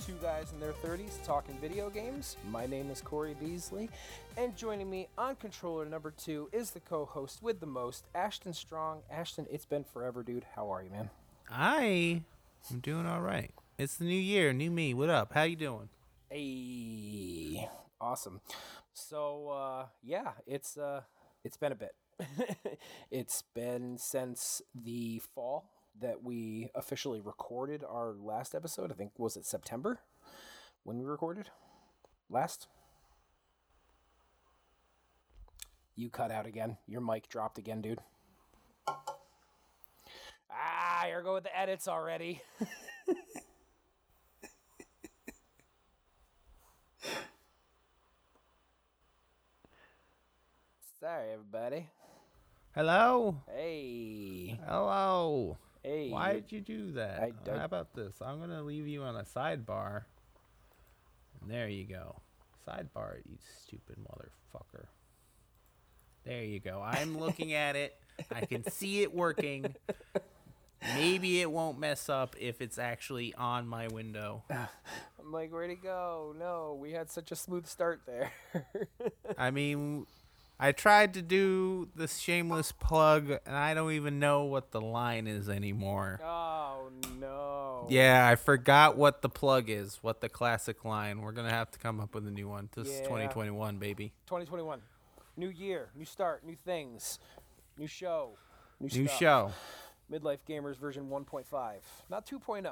two guys in their 30s talking video games. My name is Corey Beasley, and joining me on controller number two is the co-host with the most, Ashton Strong. Ashton, it's been forever, dude. How are you, man? I am doing all right. It's the new year, new me. What up? How you doing? Hey, awesome. So, uh, yeah, it's uh, it's been a bit. it's been since the fall that we officially recorded our last episode. I think was it September when we recorded last. You cut out again. Your mic dropped again, dude. Ah, you're going with the edits already. Sorry, everybody. Hello? Hey, Hello. Hey. Why did you do that? I- I- How about this? I'm going to leave you on a sidebar. And there you go. Sidebar, you stupid motherfucker. There you go. I'm looking at it. I can see it working. Maybe it won't mess up if it's actually on my window. I'm like, where'd he go? No, we had such a smooth start there. I mean, I tried to do the shameless plug, and I don't even know what the line is anymore. oh no. Yeah, I forgot what the plug is, what the classic line. We're gonna have to come up with a new one. This is 2021, baby. 2021. New year, new start, new things, new show, new, New show. Midlife Gamers version 1.5, not 2.0.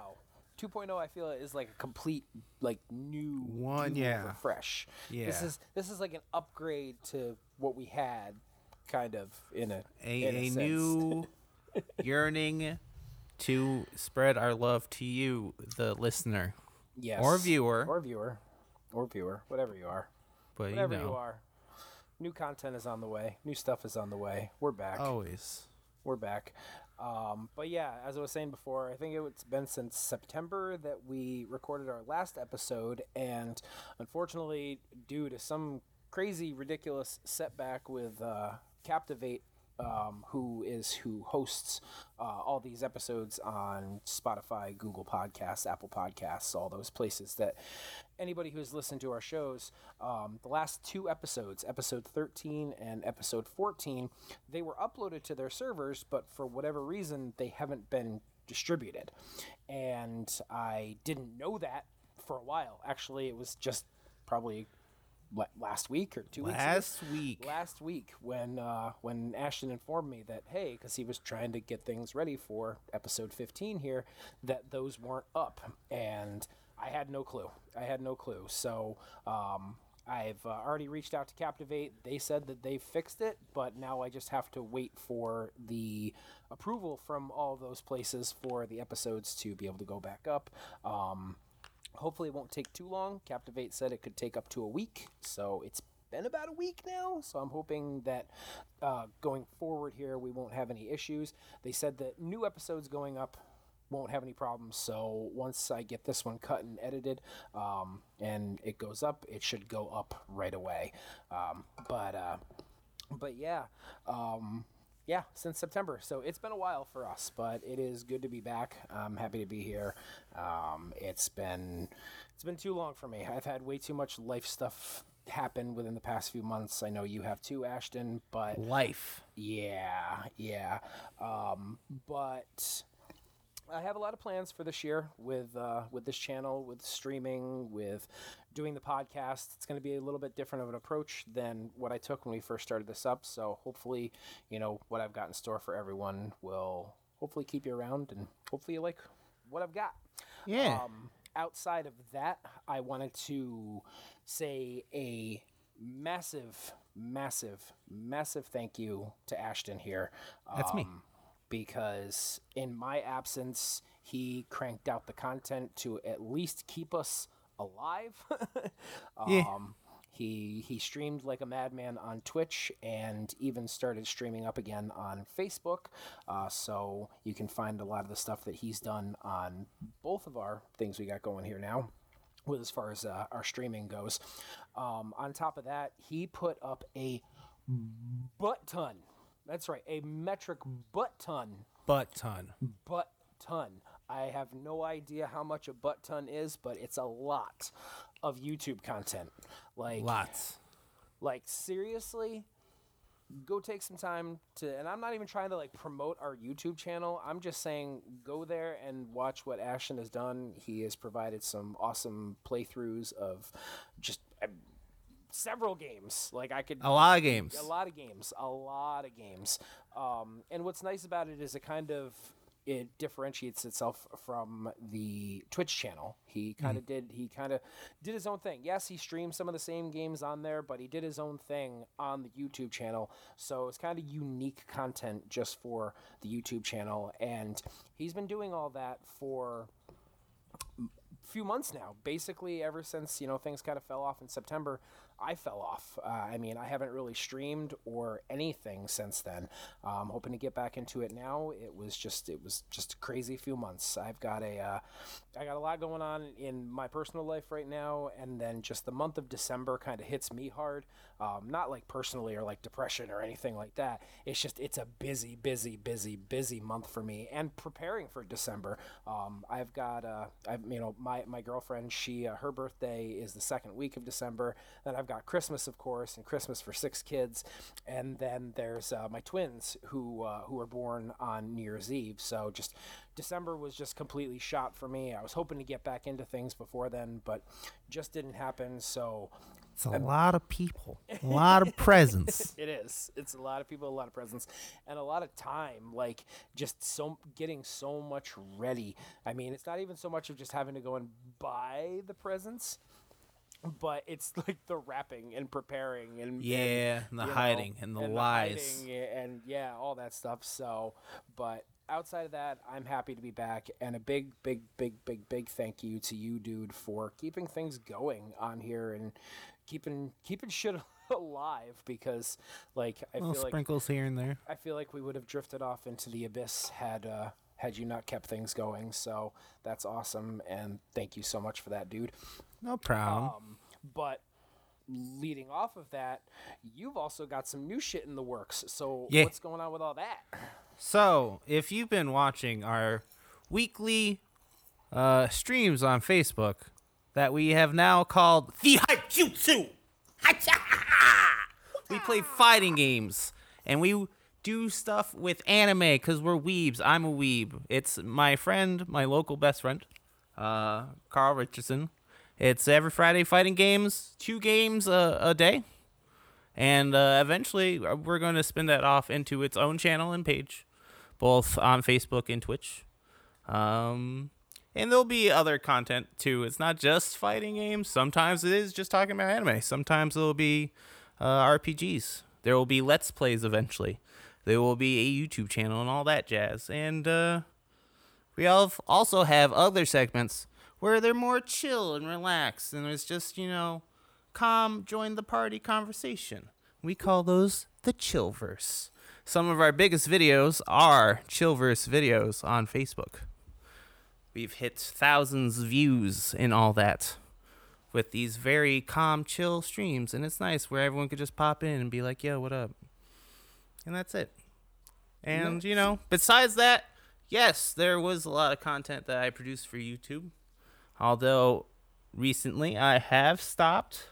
2.0 I feel is like a complete like new One, yeah. fresh. Yeah. This is this is like an upgrade to what we had kind of in a A, in a sense. new yearning to spread our love to you, the listener, yes. or viewer. or viewer or viewer, whatever you are. but you Whatever know, you are. New content is on the way. New stuff is on the way. We're back. always. We're back. Um, but yeah, as I was saying before, I think it's been since September that we recorded our last episode, and unfortunately, due to some crazy, ridiculous setback with uh, Captivate, um, who is who hosts uh, all these episodes on Spotify, Google Podcasts, Apple Podcasts, all those places that anybody who's listened to our shows, um, the last two episodes, episode 13 and episode 14, they were uploaded to their servers, but for whatever reason, they haven't been distributed. And I didn't know that for a while. Actually, it was just probably last week or two weeks Last week. last week when uh, when Ashton informed me that hey, because he was trying to get things ready for episode 15 here, that those weren't up, and I had no clue. I had no clue. So um, I've uh, already reached out to Captivate. They said that they fixed it, but now I just have to wait for the approval from all those places for the episodes to be able to go back up. Um, hopefully it won't take too long. Captivate said it could take up to a week so it's been about a week now so i'm hoping that uh, going forward here we won't have any issues. They said that new episodes going up won't have any problems so once i get this one cut and edited um, and it goes up it should go up right away. Um, but uh, but yeah um, yeah, since September. So it's been a while for us, but it is good to be back. I'm happy to be here. Um, it's been it's been too long for me. I've had way too much life stuff happen within the past few months. I know you have too, Ashton, but Life. yeah, yeah. Um, but I have a lot of plans for this year with uh, with this channel, with streaming, with doing the podcast. It's going to be a little bit different of an approach than what I took when we first started this up. So hopefully, you know what I've got in store for everyone will hopefully keep you around, and hopefully you like what I've got. Yeah. Um, outside of that, I wanted to say a massive, massive, massive thank you to Ashton here. That's me. um, Because in my absence, he cranked out the content to at least keep us alive. Yeah. um, he he streamed like a madman on Twitch and even started streaming up again on Facebook. Uh, so you can find a lot of the stuff that he's done on both of our things we got going here now. With as far as uh, our streaming goes, um, on top of that, he put up a butt ton. That's right, a metric butt ton Butt ton. butt ton. I have no idea how much a butt ton is, but it's a lot of YouTube content. Like Lots. like seriously, go take some time to and I'm not even trying to like promote our YouTube channel. I'm just saying go there and watch what Ashton has done. He has provided some awesome playthroughs of just uh, several games. Like I could A lot of games. a lot of games, a lot of games. Um, and what's nice about it is it kind of it differentiates itself from the Twitch channel. He kind of hmm. did he kind of did his own thing. Yes, he streamed some of the same games on there, but he did his own thing on the YouTube channel. So it's kind of unique content just for the YouTube channel and he's been doing all that for a few months now. Basically, ever since you know things kind of fell off in September, I fell off. Uh, I mean, I haven't really streamed or anything since then. I'm um, hoping to get back into it now. It was just it was just a crazy few months. I've got a uh, I got a lot going on in my personal life right now, and then just the month of December kind of hits me hard. Um, not like personally or like depression or anything like that. It's just it's a busy, busy, busy, busy month for me. And preparing for December, um, I've got uh, I've you know my my girlfriend. She uh, her birthday is the second week of December. Then I've got Christmas, of course, and Christmas for six kids. And then there's uh, my twins who uh, who were born on New Year's Eve. So just December was just completely shot for me. I was hoping to get back into things before then, but just didn't happen. So It's a uh, lot of people. A lot of presents. it is. It's a lot of people, a lot of presents, and a lot of time. Like just so getting so much ready. I mean, it's not even so much of just having to go and buy the presents, but it's like the wrapping and preparing and and, Yeah, and the you know, hiding and the lies. hiding and yeah, all that stuff. So, but outside of that, I'm happy to be back, and a big, big, big, big, big thank you to you, dude, for keeping things going on here and keeping keeping shit alive because, like, I Little feel like sprinkles here and there. I feel like we would have drifted off into the abyss had uh, had you not kept things going. So that's awesome, and thank you so much for that, dude. No problem. Um, but leading off of that, you've also got some new shit in the works. So Yeah. what's going on with all that? So, if you've been watching our weekly uh, streams on Facebook that we have now called the Hype Jutsu, we play fighting games and we do stuff with anime because we're weebs. I'm a weeb. It's my friend, my local best friend, uh, Carl Richardson. It's every Friday fighting games, two games a, a day. And uh, eventually, uh, we're going to spin that off into its own channel and page, both on Facebook and Twitch. Um, and there'll be other content too. It's not just fighting games. Sometimes it is just talking about anime. Sometimes it'll be uh, RPGs. There will be Let's Plays eventually. There will be a YouTube channel and all that jazz. And uh, we also have other segments where they're more chill and relaxed, and it's just you know calm, join the party conversation. We call those the Chillverse. Some of our biggest videos are Chillverse videos on Facebook. We've hit thousands of views and all that with these very calm, chill streams, and it's nice where everyone could just pop in and be like, "Yo, what up?" And that's it. And you know, besides that, yes, there was a lot of content that I produced for YouTube. Although recently I have stopped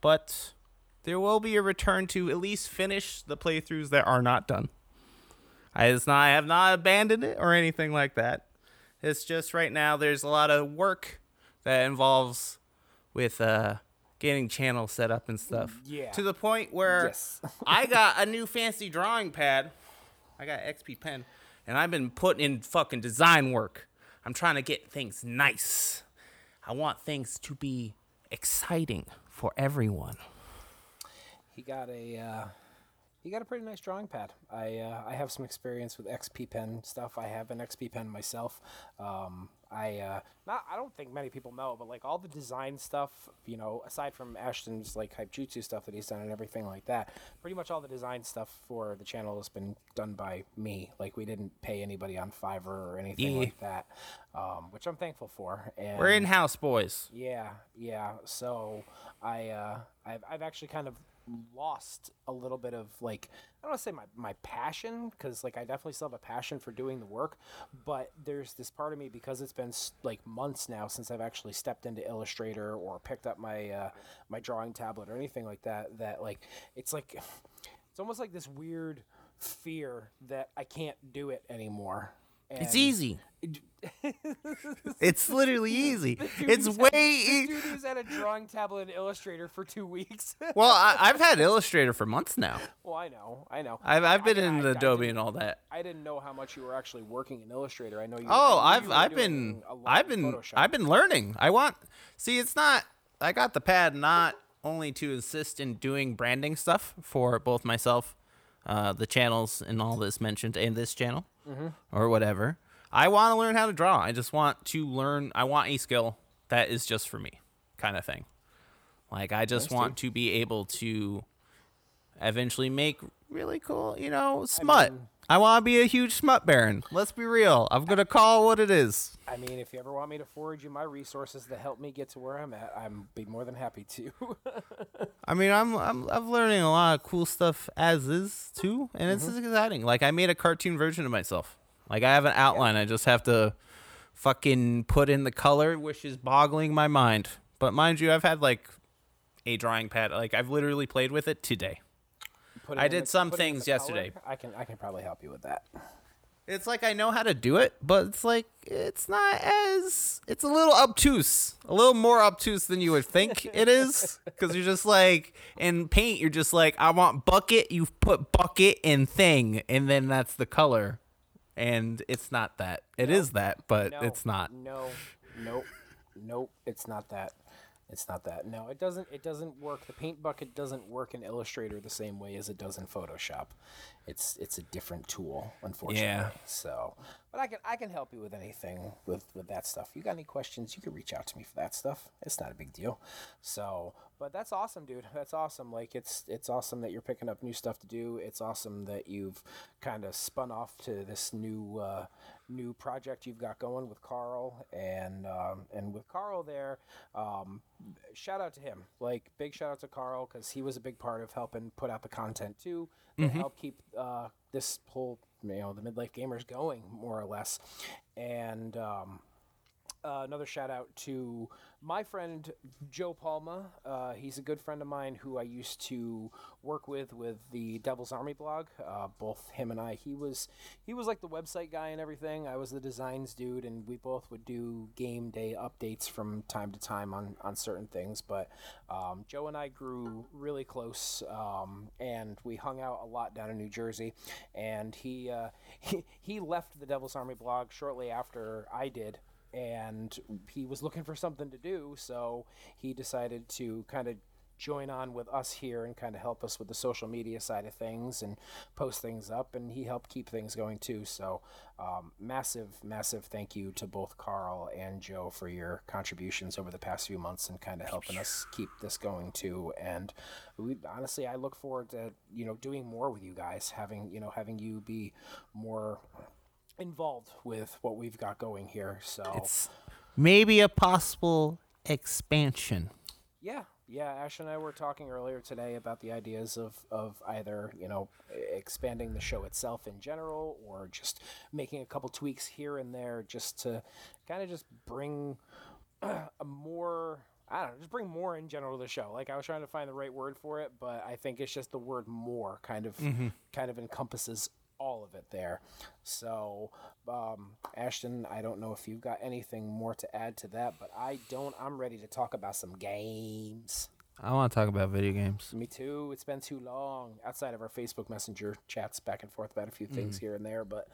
but there will be a return to at least finish the playthroughs that are not done. I, not, I have not abandoned it or anything like that. It's just right now there's a lot of work that involves with uh, getting channels set up and stuff. Yeah. To the point where Yes. I got a new fancy drawing pad. I got XP pen, and I've been putting in fucking design work. I'm trying to get things nice. I want things to be exciting for everyone. He got a uh, he got a pretty nice drawing pad. I uh, I have some experience with XP pen stuff. I have an XP pen myself. Um, I uh, not I don't think many people know, but like all the design stuff, you know, aside from Ashton's like hype jutsu stuff that he's done and everything like that, pretty much all the design stuff for the channel has been done by me. Like we didn't pay anybody on Fiverr or anything Yeah. like that, um, which I'm thankful for. And We're in house boys. yeah, yeah. So I uh, I've I've actually kind of lost a little bit of like I don't want to say my, my passion because like I definitely still have a passion for doing the work, but there's this part of me because it's been like months now since I've actually stepped into Illustrator or picked up my uh, my drawing tablet or anything like that. That like it's like it's almost like this weird fear that I can't do it anymore. It's easy. It's literally easy. It's way. had- E- this dude who's had a drawing tablet and Illustrator for two weeks. well, I, I've had Illustrator for months now. well, I know, I know. I've I've been I- in I- I Adobe didn't- and all that. I didn't know how much you were actually working in Illustrator. I know you. Oh, I I've you I've been I've been Photoshop. I've been learning. I want see it's not I got the pad not only to assist in doing branding stuff for both myself, uh, the channels and all this mentioned and this channel Mm-hmm. or whatever. I want to learn how to draw. I just want to learn. I want a skill that is just for me, kind of thing. Like I just want to be able to eventually make really cool, you know, smut. mean- I want to be a huge smut baron. Let's be real. I'm gonna call what it is. I mean, if you ever want me to forward you my resources to help me get to where I'm at, I'm be more than happy to. I mean, I'm I'm I'm learning a lot of cool stuff as is too, and it's Mm-hmm. exciting. Like I made a cartoon version of myself. Like I have an outline. I just have to fucking put in the color, which is boggling my mind. But mind you, I've had like a drawing pad. Like I've literally played with it today. Put I did the- some put it in things the color. yesterday. I can I can probably help you with that. It's like I know how to do it, but it's like it's not as it's a little obtuse, a little more obtuse than you would think it is, because you're just like in paint, you're just like I want bucket, you put bucket and thing, and then that's the color, and it's not that. It is that, but No, it's not. No, nope, nope. It's not that. It's not that. No, it doesn't. It doesn't work. The paint bucket doesn't work in Illustrator the same way as it does in Photoshop. It's it's a different tool, unfortunately. Yeah. So, but I can I can help you with anything with with that stuff. You got any questions? You can reach out to me for that stuff. It's not a big deal. So, but that's awesome, dude. That's awesome. Like it's it's awesome that you're picking up new stuff to do. It's awesome that you've kind of spun off to this new uh, new project you've got going with Carl and um, and with Carl there. Um, shout out to him. Like big shout out to Carl because he was a big part of helping put out the content too. That helped keep uh, this whole you know the midlife gamers going more or less. And um, uh, another shout out to my friend Joe Palma. Uh, he's a good friend of mine who I used to work with with the Devil's Army blog. Uh, both him and I. He was he was like the website guy and everything. I was the designs dude, and we both would do game day updates from time to time on on certain things. But um, Joe and I grew really close, um, and we hung out a lot down in New Jersey. And he uh, he, he left the Devil's Army blog shortly after I did and he was looking for something to do, so he decided to kind of join on with us here and kind of help us with the social media side of things and post things up, and he helped keep things going too. So, um, massive, massive thank you to both Carl and Joe for your contributions over the past few months and kind of helping us keep this going too. And we honestly, I look forward to you know doing more with you guys, having you know having you be more involved with what we've got going here. So It's maybe a possible expansion. yeah, yeah. Ash and I were talking earlier today about the ideas of of either you know expanding the show itself in general or just making a couple tweaks here and there just to kind of just bring a more. I don't know, just bring more in general to the show. Like I was trying to find the right word for it, but I think it's just the word more kind of mm-hmm. kind of encompasses all of it there. So, um, Ashton, I don't know if you've got anything more to add to that, but I don't. I'm ready to talk about some games. I want to talk about video games. Me too. It's been too long. Outside of our Facebook Messenger chats back and forth about a few things here and there, but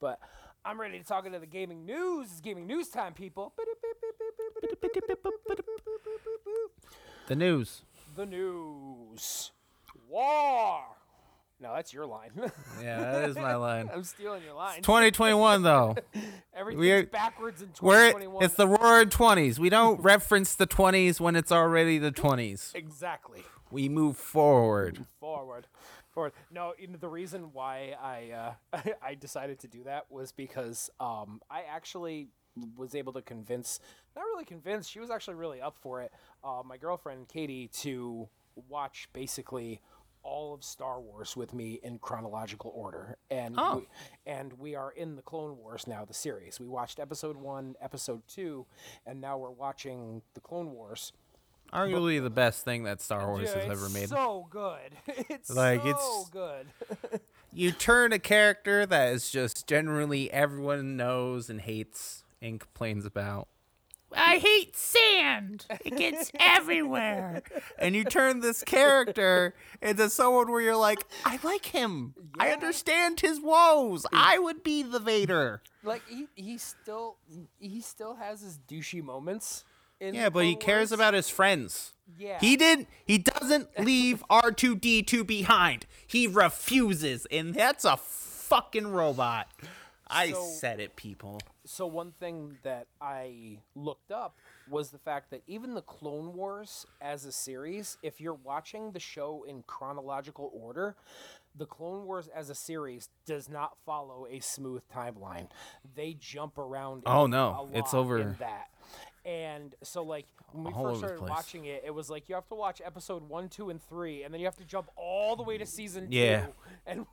but I'm ready to talk into the gaming news. It's gaming news time, people. The news. The news. War. No, that's your line. Yeah, that is my line. I'm stealing your line. 2021 though. Everything's we're- backwards in We're 2021. it's the roaring 20s. We don't reference the 20s when it's already the 20s. exactly. We move forward. forward forward no you know, the reason why i uh i decided to do that was because um i actually was able to convince not really convince she was actually really up for it uh, my girlfriend katie to watch basically all of Star Wars with me in chronological order, and Oh. we, and we are in the Clone Wars now, the series. We watched Episode One, Episode Two, and now we're watching the Clone Wars. Arguably the best thing that Star Wars Dude, has ever made. So good. It's Like, so it's- good. you turn a character that is just generally everyone knows and hates and complains about. I hate sand. It gets everywhere. And you turn this character into someone where you're like, I like him. I understand his woes. I would be the Vader. like he he still he still has his douchey moments. In Yeah, but he Clone cares about his friends. Yeah. He didn't he doesn't leave R2D2 behind. He refuses and that's a fucking robot. I So- said it, people. So one thing that I looked up was the fact that even the Clone Wars as a series, if you're watching the show in chronological order, the Clone Wars as a series does not follow a smooth timeline. They jump around. Oh, no. It's over- that. And so, like when we All first over the started place. watching it, it was like you have to watch episode one, two, and three, and then you have to jump all the way to season Yeah. two. And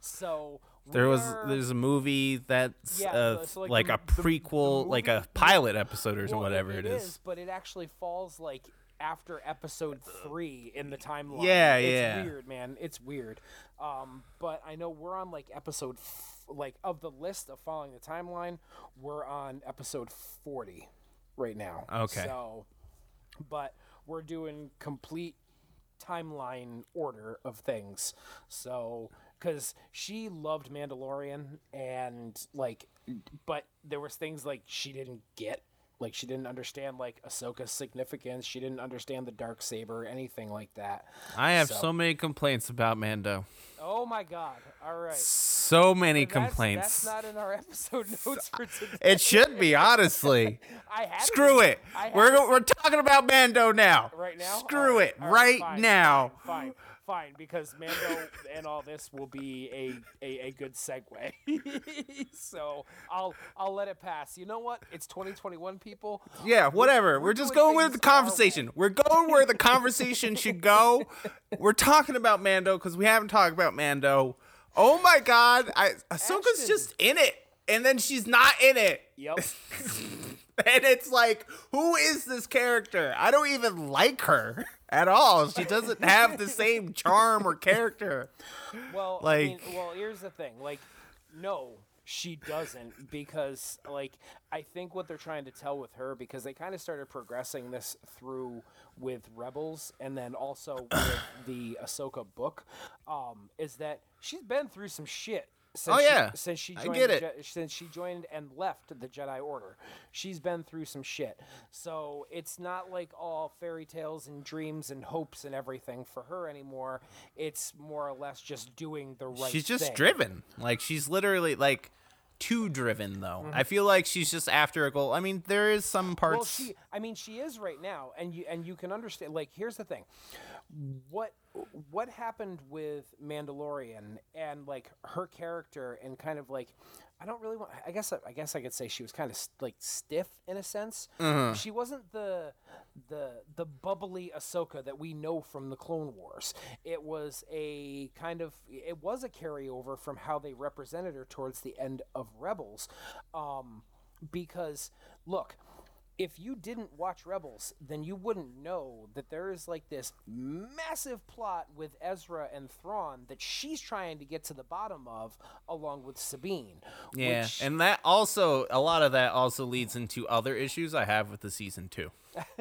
so There was we're- there's a movie that's Yeah, uh, so, like, like, the- a the- the prequel, like a movie- pilot episode or Well, whatever it is. but it actually falls like after episode three in the timeline. Yeah, it's yeah. weird, man. It's weird. Um, but I know we're on like episode, f- like of the list of following the timeline, we're on episode forty right now. Okay. So, but we're doing complete timeline order of things. So, because she loved Mandalorian and like, but there was things like she didn't get. Like she didn't understand like Ahsoka's significance. She didn't understand the dark saber, anything like that. I have so- so many complaints about Mando. Oh my god! All right, So many That's- complaints. That's, not in our episode notes for today. It should be, honestly. I had Screw it. I had We're we're talking about Mando now. right now. Screw All it all right fine, now. Fine, fine, fine, because Mando and all this will be a a, a good segue. so I'll I'll let it pass. You know what? It's 2021, people. Yeah, whatever. We're, we're just going with the conversation. We're going where the conversation should go. We're talking about Mando because we haven't talked about Mando. Oh my God, I Ahsoka's Ashton. just in it, and then she's not in it, Yep. and it's like, who is this character? I don't even like her at all. She doesn't have the same charm or character. Well, I mean, Like- well, here's the thing. Like, no, she doesn't because, like, I think what they're trying to tell with her because they kind of started progressing this through with Rebels and then also with the Ahsoka book, um, is that she's been through some shit. Since Oh, yeah. she, since she I joined get it. Je- since she joined and left the Jedi Order, she's been through some shit. So it's not like all fairy tales and dreams and hopes and everything for her anymore. It's more or less just doing the right. Thing. She's just thing. driven. Like she's literally like too driven though. Mm-hmm. I feel like she's just after a goal. I mean, there is some parts. Well, she, I mean, she is right now, and you and you can understand. Like, here's the thing: what what happened with Mandalorian and like her character and kind of like. I don't really want. I guess. I guess I could say she was kind of like stiff in a sense. She wasn't the the the bubbly Ahsoka that we know from the Clone Wars. It was a kind of. It was a carryover from how they represented her towards the end of Rebels, um, because look if you didn't watch Rebels, then you wouldn't know that there is like this massive plot with Ezra and Thrawn that she's trying to get to the bottom of, along with Sabine. yeah, which- and that also a lot of that also leads into other issues I have with the season two.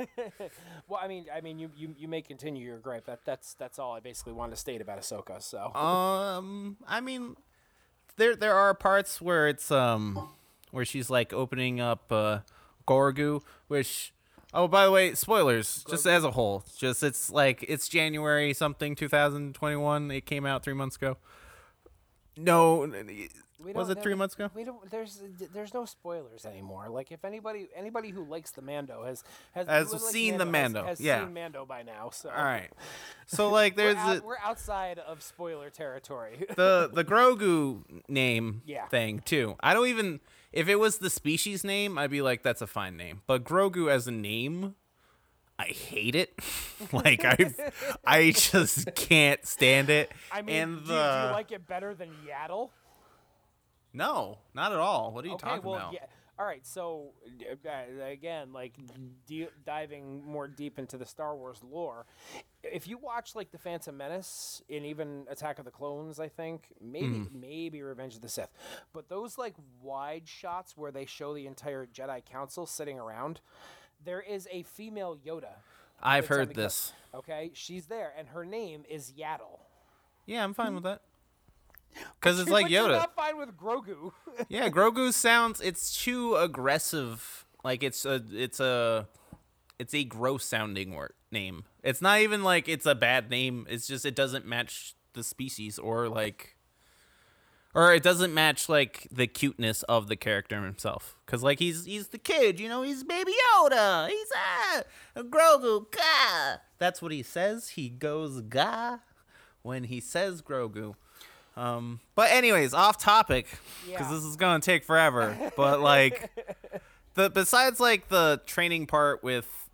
well, I mean, I mean, you, you you may continue your gripe. That that's that's all I basically wanted to state about Ahsoka. So Um, I mean, there there are parts where it's um where she's like opening up uh Grogu, which oh by the way, spoilers just as a whole, just it's like it's January something 2021. It came out three months ago. No, we was don't it three months ago? We don't. There's there's no spoilers anymore. Like if anybody anybody who likes the Mando has has, Has who likes seen the Mando, has, has yeah. seen Mando by now. So All right. So like we're, there's out, a, we're outside of spoiler territory. the the Grogu name Yeah. thing too. I don't even if it was the species name, I'd be like that's a fine name. But Grogu as a name, I hate it. like I I just can't stand it. I mean, and do, the you, do you like it better than Yaddle? no, not at all. What are you okay, talking well, about? yeah. All right, so uh, again, like diving more deep into the Star Wars lore, if you watch like the Phantom Menace and even Attack of the Clones, I think maybe Mm-hmm. maybe Revenge of the Sith, but those like wide shots where they show the entire Jedi Council sitting around, there is a female Yoda. I've heard this. Okay, she's there, and her name is Yaddle. Yeah, I'm fine with that. Because it's like Yoda. not fine with Grogu. Yeah, Grogu sounds it's too aggressive. Like it's a it's a it's a gross sounding word name. It's not even like it's a bad name. It's just it doesn't match the species or like or it doesn't match like the cuteness of the character himself. Cause like he's he's the kid, you know, he's baby Yoda. He's ah, a Grogu. Gah. That's what he says. He goes gah when he says Grogu. Um, but anyways, off topic because Yeah. this is gonna take forever. But like, the besides like the training part with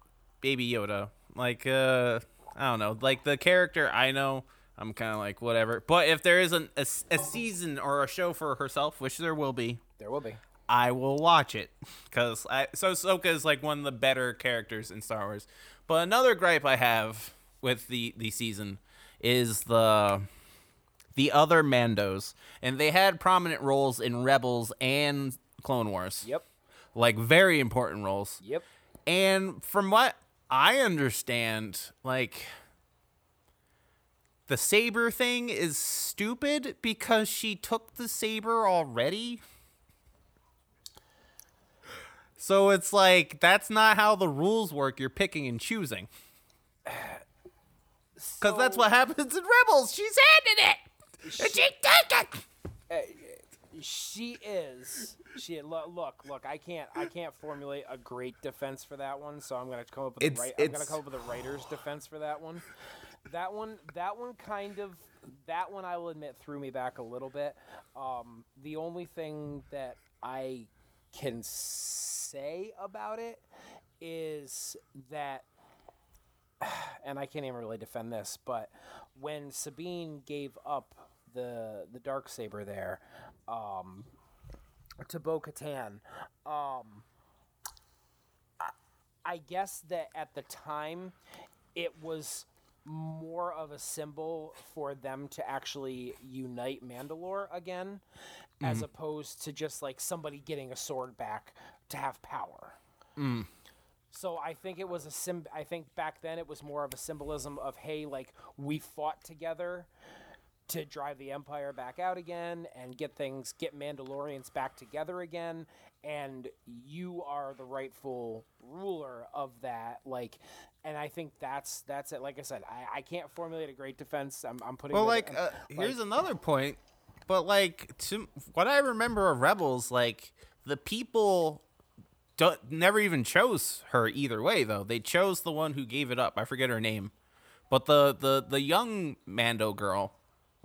Baby Yoda, like uh, I don't know, like the character I know, I'm kind of like whatever. But if there is an, a, a season or a show for herself, which there will be, there will be. I will watch it because I so Ahsoka is like one of the better characters in Star Wars. But another gripe I have with the the season is the the other Mandos, and they had prominent roles in Rebels and Clone Wars, Yep. like very important roles. Yep. And from what I understand, like the saber thing is stupid because she took the saber already. So it's like that's not how the rules work. You're picking and choosing. Cuz that's what happens in Rebels. She's handed it. And she took it. Eh, she is she look look look i can't i can't formulate a great defense for that one so i'm gonna come up with It's- a right i'm gonna come up with a writer's defense for that one. That one that one kind of that one i will admit threw me back a little bit. Um the only thing that i can say about it is that and I can't even really defend this, but when Sabine gave up the the dark saber there um, to Bo Katan, um, I, I guess that at the time it was more of a symbol for them to actually unite Mandalore again, as opposed to just like somebody getting a sword back to have power. So I think it was a sim. I think back then it was more of a symbolism of hey, like we fought together to drive the empire back out again and get things, get Mandalorians back together again, and you are the rightful ruler of that. Like, and I think that's that's it. Like I said, I, I can't formulate a great defense. I'm, I'm putting. Well, like, uh, here's another point. But like, to what I remember of Rebels, like the people don't never even chose her either way. Though they chose the one who gave it up. I forget her name, but the the the young Mando girl,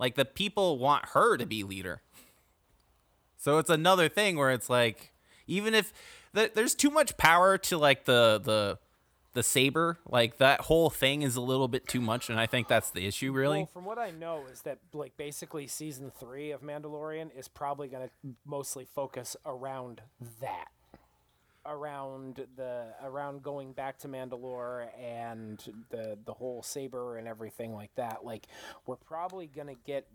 like the people want her to be leader. So it's another thing where it's like, even if th- there's too much power to like the the the saber, like that whole thing is a little bit too much, and I think that's the issue, really. Well, from what I know, is that like basically season three of Mandalorian is probably going to mostly focus around that, around the around going back to Mandalore and the the whole saber and everything like that. Like we're probably going to get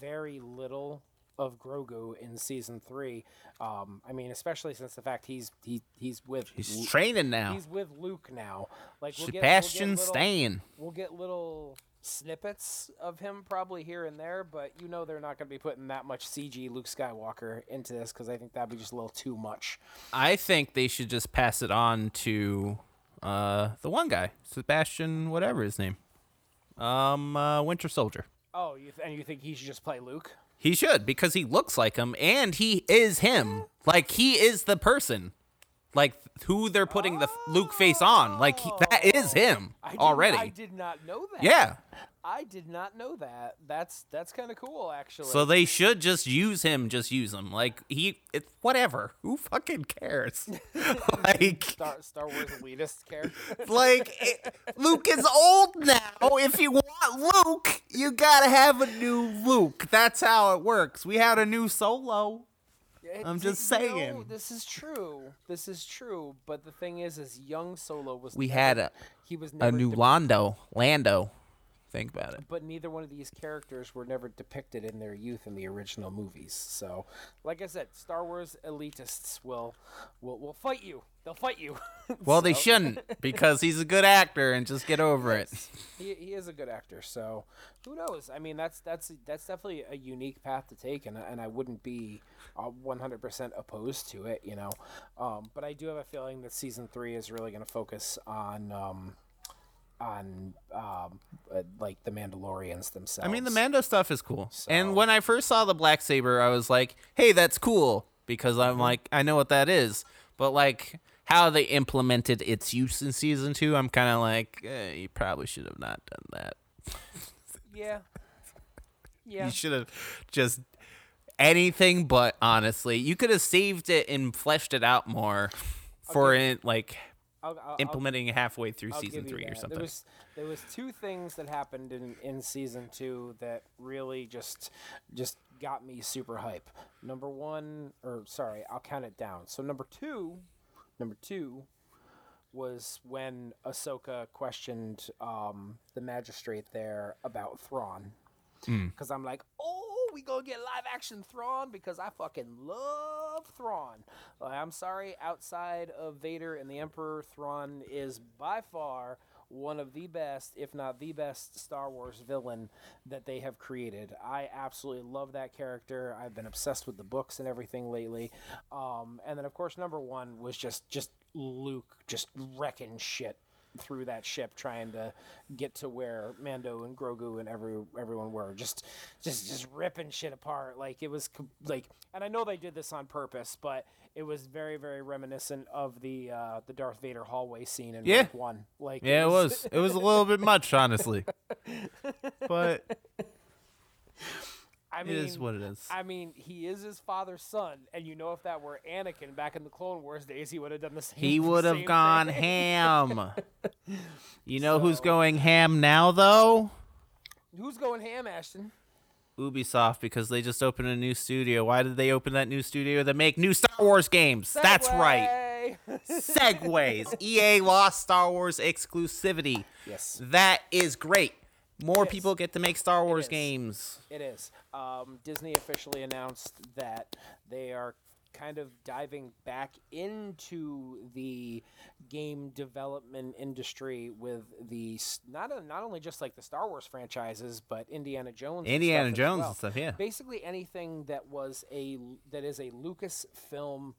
very little of Grogu in season three. Um, I mean, especially since the fact he's he he's with He's Lu- training now. he's with Luke now. Like we'll get, we'll get Sebastian little- Stan. we'll get little snippets of him probably here and there, but you know they're not going to be putting that much CG Luke Skywalker into this because I think that'd be just a little too much. I think they should just pass it on to uh, the one guy, Sebastian, whatever his name, um, uh, Winter Soldier. Oh, you th- and you think he should just play Luke? He should because he looks like him and he is him. Like he is the person. Like who they're putting the Luke face on. Like he, that is oh. him I already. I did not know that. Yeah. I did not know that. That's that's kind of cool, actually. So they should just use him. Just use him. Like he, it's whatever. Who fucking cares? like, Star, Star Wars elitist character. like it, Luke is old now. If you want Luke, you gotta have a new Luke. That's how it works. We had a new Solo. I'm It's- just you know, saying. this is true. This is true. But the thing is, is young Solo was. We never- had a he was a new Lando. Lando. Think about it. but neither one of these characters were never depicted in their youth in the original movies. So, like I said, Star Wars elitists will will, will fight you. They'll fight you. Well, they shouldn't because he's a good actor and just get over it. he, he is a good actor, so who knows? I mean, that's that's that's definitely a unique path to take, and I- and I wouldn't be one hundred percent opposed to it, you know. Um, but I do have a feeling that season three is really going to focus on um, on um, uh, like the Mandalorians themselves. I mean, the Mando stuff is cool. So- And when I first saw the black saber, I was like, "Hey, that's cool," because I'm Mm-hmm. like, I know what that is. But like how they implemented its use in season two, I'm kind of like, eh, you probably should have not done that. yeah, yeah. You should have just anything but honestly. You could have saved it and fleshed it out more for it, like I'll, I'll, I'll- implementing halfway through I'll season three or something. There was there was two things that happened in, in season two that really just just got me super hype. Number one, or sorry, I'll count it down. So number two, number two was when Ahsoka questioned um, the magistrate there about Thrawn. Because I'm like, oh, we gonna get live action Thrawn because I fucking love Thrawn. I'm sorry, outside of Vader and the Emperor, Thrawn is by far one of the best, if not the best, Star Wars villain that they have created. I absolutely love that character. I've been obsessed with the books and everything lately. Um, and then, of course, number one was just just Luke just wrecking shit through that ship trying to get to where Mando and Grogu and every everyone were just just just ripping shit apart like it was like and I know they did this on purpose but it was very very reminiscent of the uh the Darth Vader hallway scene in Yeah. Rogue One like yeah, it was. It was a little bit much, honestly. But I mean is what it is. I mean, he is his father's son, and you know if that were Anakin back in the Clone Wars days, he would have done the same. Thing. He would have gone thing. ham. You know who's going ham now, though? Who's going ham, Ashton? Ubisoft, because they just opened a new studio. Why did they open that new studio? To make new Star Wars games. That's right. Segues. EA lost Star Wars exclusivity. yes, That is great. More It is. people get to make Star Wars is. games. it is. Um, Disney officially announced that they are kind of diving back into the game development industry with the not a, not only just like the Star Wars franchises, but Indiana Jones. and Indiana stuff Jones well. and stuff, yeah. basically anything that was a that is a Lucasfilm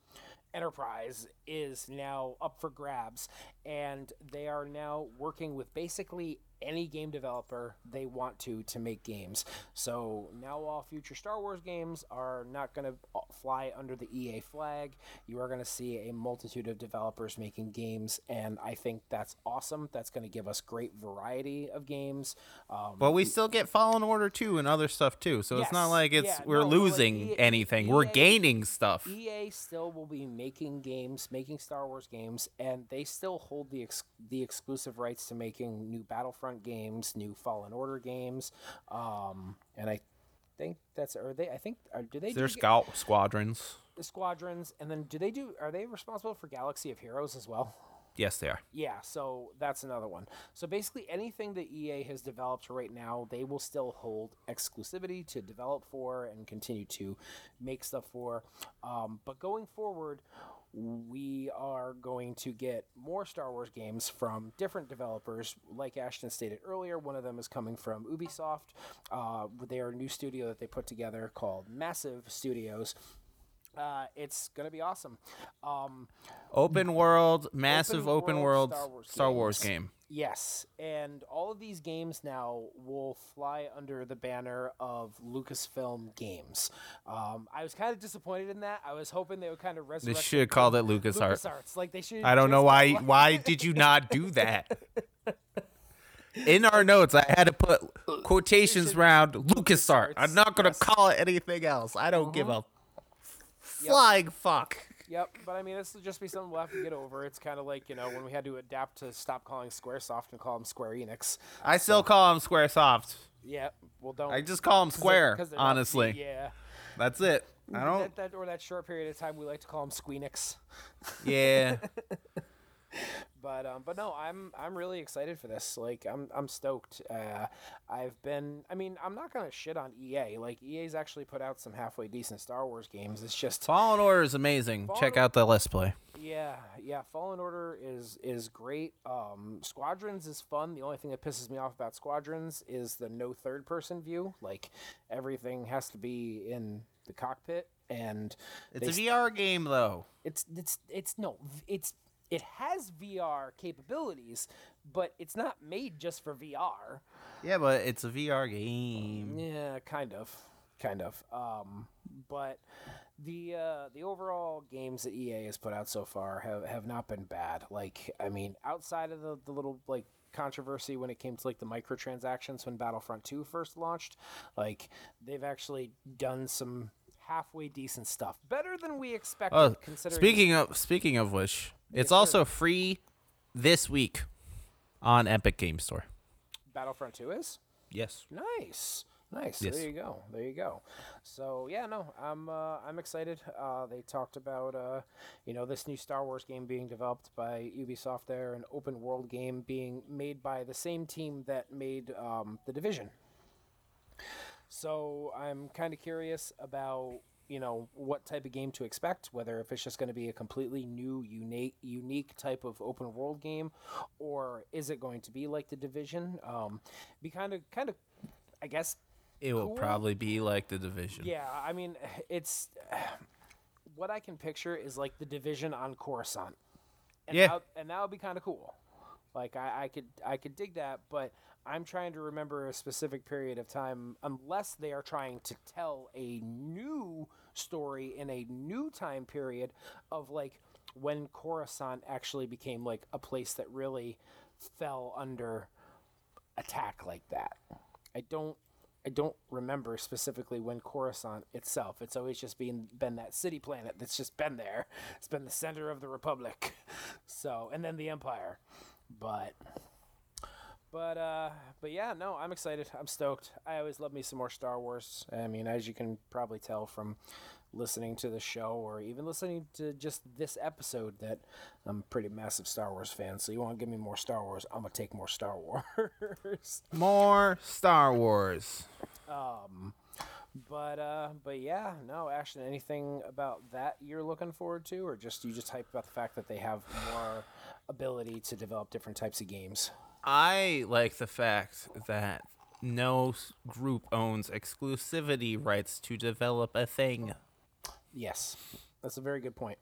enterprise is now up for grabs and they are now working with basically any game developer they want to to make games so now all future star wars games are not going to fly under the ea flag you are going to see a multitude of developers making games and i think that's awesome that's going to give us great variety of games um, But we still get Fallen Order 2 and other stuff too. So it's not like it's Yeah, we're no, but, like, losing EA anything. We're gaining stuff. EA still will be making games, making Star Wars games, and they still hold the ex- the exclusive rights to making new Battlefront games, new Fallen Order games, um, and I think that's are they? I think are, do they They're do scout squadrons. The squadrons, and then do they do? Are they responsible for Galaxy of Heroes as well? Yes, they are. Yeah, so that's another one. So basically, anything that EA has developed right now, they will still hold exclusivity to develop for and continue to make stuff for. Um, but going forward, we are going to get more Star Wars games from different developers. Like Ashton stated earlier, one of them is coming from Ubisoft. Uh, they are a new studio that they put together called Massive Studios. Uh, it's going to be awesome. Um, Open world, massive open, world world, Star Wars Star Wars game. Yes, and all of these games now will fly under the banner of Lucasfilm Games. Um, I was kind of disappointed in that. I was hoping they would kind of resurrect. They should have called it LucasArts. LucasArts. Like they should. I don't know why. Why did you not do that? In our notes, I had to put quotations around LucasArts. I'm not gonna yes. call it anything else. I don't give a flying fuck. Yep, but I mean, this will just be something we'll have to get over. It's kind of like you know when we had to adapt to stop calling SquareSoft and call them Square Enix. I still call them SquareSoft. Yeah, well, don't. I just call them 'cause they're- Square. 'cause they're Honestly, yeah. that's it. I don't. That, that, or that short period of time we like to call them Squeenix. Yeah. But um, but no, I'm I'm really excited for this. Like I'm I'm stoked. Uh, I've been. I mean, I'm not gonna shit on EA. Like EA's actually put out some halfway decent Star Wars games. It's just Fallen Order is amazing. Check Fallen- out the Let's Play. Yeah, yeah. Fallen Order is is great. Um, Squadrons is fun. The only thing that pisses me off about Squadrons is the no third person view. Like everything has to be in the cockpit, and It's a VR game though. it's it's it's no it's it has VR capabilities, but it's not made just for VR. Yeah, but it's a VR game. Yeah, kind of, kind of. Um, but the uh, the overall games that EA has put out so far have, have not been bad. Like, I mean, outside of the, the little like controversy when it came to like the microtransactions when Battlefront 2 first launched, like they've actually done some halfway decent stuff, better than we expected. Oh, considering speaking of speaking of which, it's sir. also free this week on Epic Game Store. Battlefront 2 is. Yes. Nice, nice. Yes. There you go. There you go. So yeah, no, I'm uh, I'm excited. Uh, they talked about uh, you know this new Star Wars game being developed by Ubisoft. There, an open world game being made by the same team that made um, the Division. So I'm kind of curious about you know what type of game to expect. Whether if it's just going to be a completely new, unique, unique type of open world game, or is it going to be like the Division? Um, be kind of, kind of, I guess. It will Cool. probably be like the division. Yeah, I mean, it's what I can picture is like the Division on Coruscant. And Yeah. that, and that would be kind of cool. Like I, I could I could dig that, but I'm trying to remember a specific period of time unless they are trying to tell a new story in a new time period of like when Coruscant actually became like a place that really fell under attack like that. I don't I don't remember specifically when Coruscant itself. It's always just been been that city planet that's just been there. It's been the center of the Republic. So and then the Empire. But but uh but yeah, no, I'm excited. I'm stoked. I always love me some more Star Wars. I mean, as you can probably tell from listening to the show or even listening to just this episode that I'm a pretty massive Star Wars fan. So you want to give me more Star Wars, I'm to take more Star Wars. More Star Wars. Um, but uh, but yeah, no, Ashton, anything about that you're looking forward to, or just you just hype about the fact that they have more ability to develop different types of games? I like the fact that no group owns exclusivity rights to develop a thing. Yes, that's a very good point.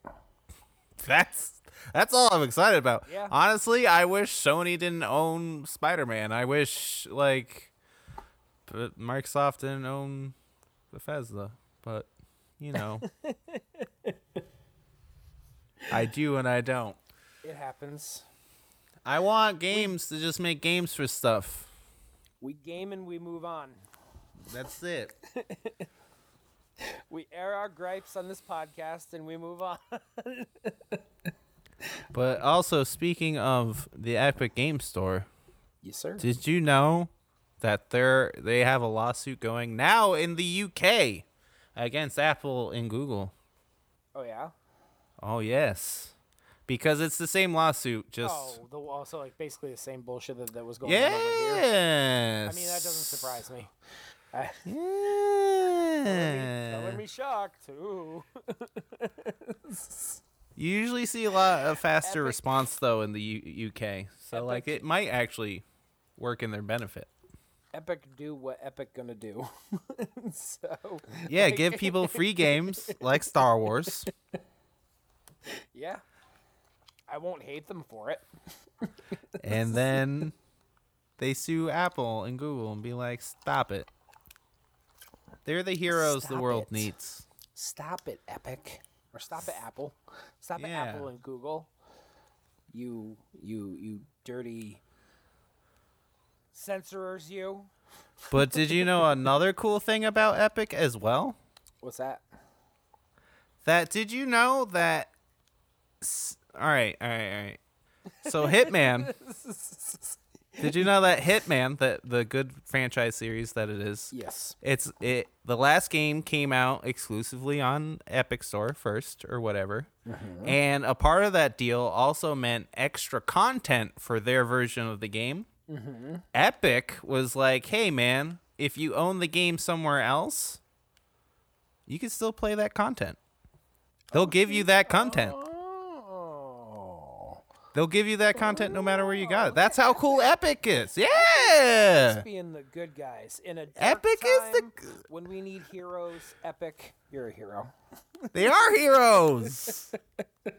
That's that's all I'm excited about. Yeah. Honestly, I wish Sony didn't own Spider-Man. I wish like but Microsoft didn't own Bethesda, but you know. I do and I don't. It happens. I want games to just make games for stuff. We game and we move on. That's it. We air our gripes on this podcast and we move on. But also speaking of the Epic Game Store, yes, sir. did you know that they're they have a lawsuit going now in the UK against Apple and Google? Oh yeah. Oh yes. Because it's the same lawsuit, just Oh, the also like basically the same bullshit that, that was going on over here. Yes. I mean, that doesn't surprise me. I, Yeah. color me shocked. Ooh. You usually see a lot of faster Epic- response though in the U- UK, so like it might actually work in their benefit. Epic do what Epic gonna do. so Yeah, like, give people free games like Star Wars. yeah. I won't hate them for it. and then they sue Apple and Google and be like, "Stop it." They're the heroes the world it. needs. Stop it, Epic, or stop it, Apple. Stop it, Yeah. Apple and Google. You, you, you dirty Censorers you. But did you know another cool thing about Epic as well? What's that? That did you know that? s- All right, all right, all right. So Hitman. did you know that Hitman, that the good franchise series that it is, Yes. it's it. The last game came out exclusively on Epic Store first, or whatever. Mm-hmm. And a part of that deal also meant extra content for their version of the game. Mm-hmm. Epic was like, "Hey, man, if you own the game somewhere else, you can still play that content. They'll give you that content. They'll give you that content no matter where you got it. That's how cool Epic is. Yeah. Being the good guys in a Epic is the time when we need heroes. Epic, you're a hero. They are heroes.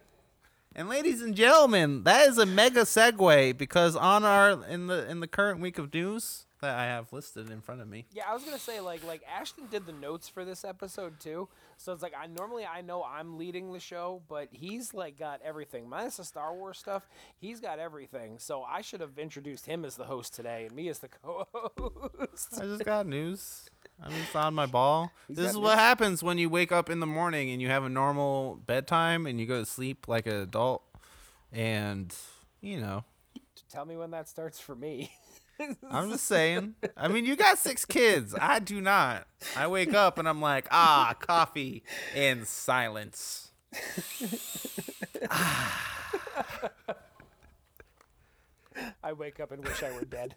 and ladies and gentlemen, that is a mega segue because on our in the in the current week of news that I have listed in front of me. Yeah, I was gonna say like like Ashton did the notes for this episode too, so it's like I normally I know I'm leading the show, but he's like got everything minus the Star Wars stuff. He's got everything, so I should have introduced him as the host today and me as the co-host. I just got news. I'm just on my ball. He's this is what happens when you wake up in the morning and you have a normal bedtime and you go to sleep like an adult and you know Tell me when that starts for me. I'm just saying. I mean, you got six kids. I do not. I wake up and I'm like, ah, coffee and silence. I wake up and wish I were dead.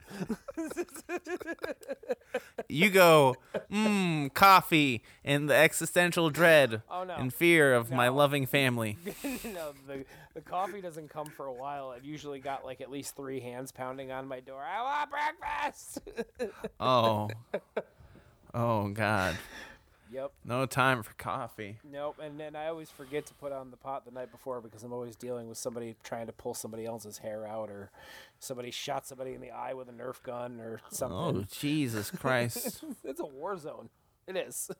You go, mmm, coffee and the existential dread Oh, no. and fear of my loving family. no, the the coffee doesn't come for a while. I've usually got like at least three hands pounding on my door. I want breakfast. Oh. Oh, God. Yep. No time for coffee. Nope, and then I always forget to put on the pot the night before because I'm always dealing with somebody trying to pull somebody else's hair out, or somebody shot somebody in the eye with a Nerf gun, or oh, something. Oh, Jesus Christ. it's a war zone. It is.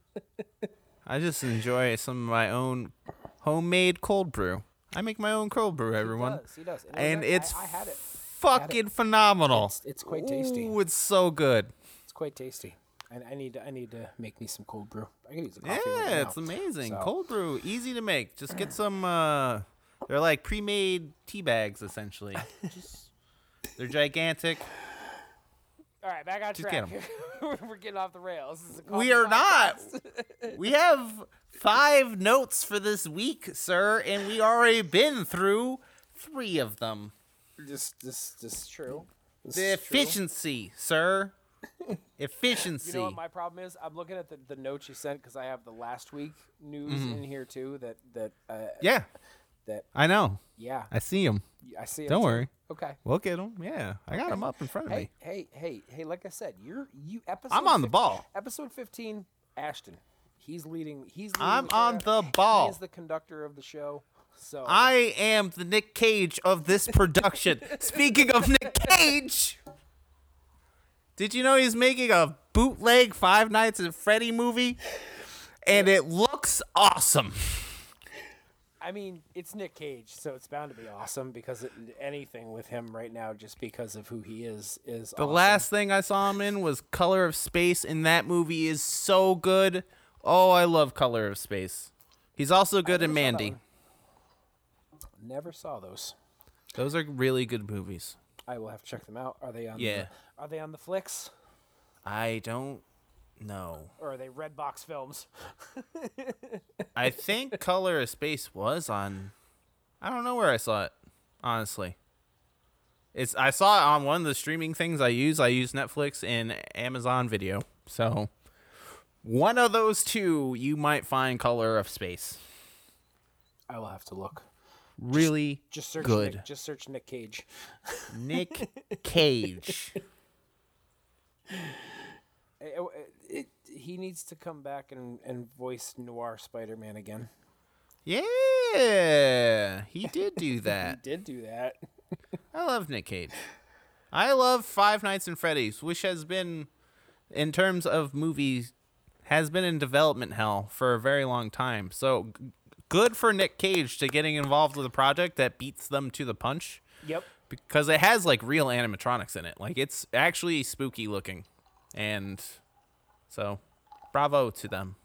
I just enjoy some of my own homemade cold brew. I make my own cold brew, everyone. He does. He does. it was And it's I, I it. fucking phenomenal. It's- it's quite tasty. Ooh, it's so good. It's quite tasty. And I need to, I need to make me some cold brew. I can use a coffee. right Yeah, now. it's amazing. So- Cold brew, easy to make. Just get some. uh They're like pre-made tea bags, essentially. Just, they're gigantic. All right, back on Just get track. We're getting off the rails. This is a We coffee are not. We have five notes for this week, sir, and we already been through three of them. This, this, this is true. This The is true. efficiency, sir. Efficiency. You know what my problem is? I'm looking at the, the notes you sent because I have the last week news Mm-hmm. in here too. That that uh, yeah, that I know. yeah, I see them. I see. Don't too. worry. Okay. We'll get them. Yeah, I got them up in front of Hey, me. hey, hey, hey! Like I said, you're you episode. I'm on the ball. Episode 15, Ashton. He's leading. He's. Leading I'm the on the ball. He is the conductor of the show. So I am the Nick Cage of this production. Speaking of Nick Cage, did you know he's making a bootleg Five Nights at Freddy movie? And it looks awesome. I mean, it's Nick Cage, so it's bound to be awesome because it, anything with him right now, just because of who he is, is The awesome. last thing I saw him in was Color of Space, and that movie is so good. Oh, I love Color of Space. He's also good in never saw that Mandy. Never saw those. Those are really good movies. I will have to check them out. Are they on? Yeah. The, are they on the flicks I don't know. or are they Redbox films? I think Color of Space was on. I don't know where I saw it, honestly. It's I saw it on one of the streaming things I use. I use Netflix and Amazon Video. So one of those two, you might find Color of Space. I will have to look. Really Just search. good. Nick, just search Nick Cage. Nick Cage. Eh, eh, it- he needs to come back and, and voice Noir Spider-Man again. Yeah, he did do that. He did do that. I love Nick Cage. I love Five Nights and Freddy's, which has been, in terms of movies, has been in development hell for a very long time. So good for Nick Cage to getting involved with a project that beats them to the punch. Yep. because it has like real animatronics in it. Like it's actually spooky looking, and so bravo to them.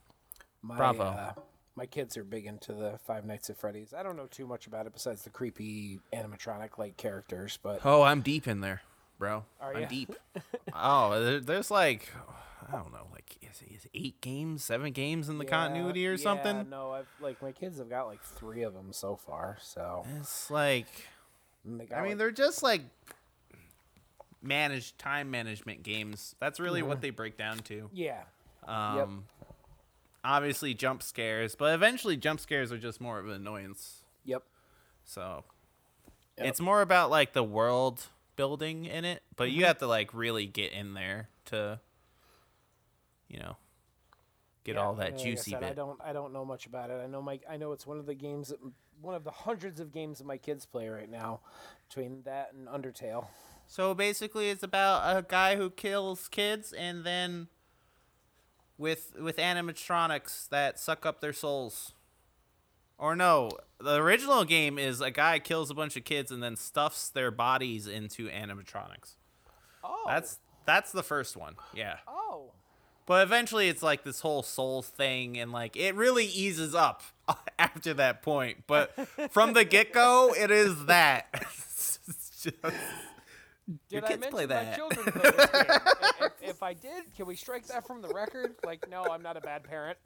My, Bravo. Uh, my kids are big into the Five Nights at Freddy's. I don't know too much about it besides the creepy animatronic like characters, but Oh, I'm deep in there, bro. Are I'm ya? deep. oh, there's like I don't know, like is, is eight games, seven games in the Yeah, continuity or yeah, something? No, I've like my kids have got like three of them so far. So It's like and they got, I mean, they're just like managed time management games. That's really what they break down to. yeah, Um, Obviously, jump scares, but eventually, jump scares are just more of an annoyance. yep, So Yep. it's more about like the world building in it, but Mm-hmm. you have to like really get in there to, you know, get Yeah, all that like I juicy said, I don't, I don't know much about it. I know my, I know it's one of the games, that, one of the hundreds of games that my kids play right now, between that and Undertale. So basically, it's about a guy who kills kids and then with with animatronics that suck up their souls. Or no, the original game is a guy kills a bunch of kids and then stuffs their bodies into animatronics. Oh, That's that's the first one. Yeah. oh, But eventually it's like this whole soul thing and like it really eases up after that point. But from the get-go, it is that. Just- Did kids I play mention my that. children play this game? if, if- if I did, can we strike that from the record? Like, no, I'm not a bad parent.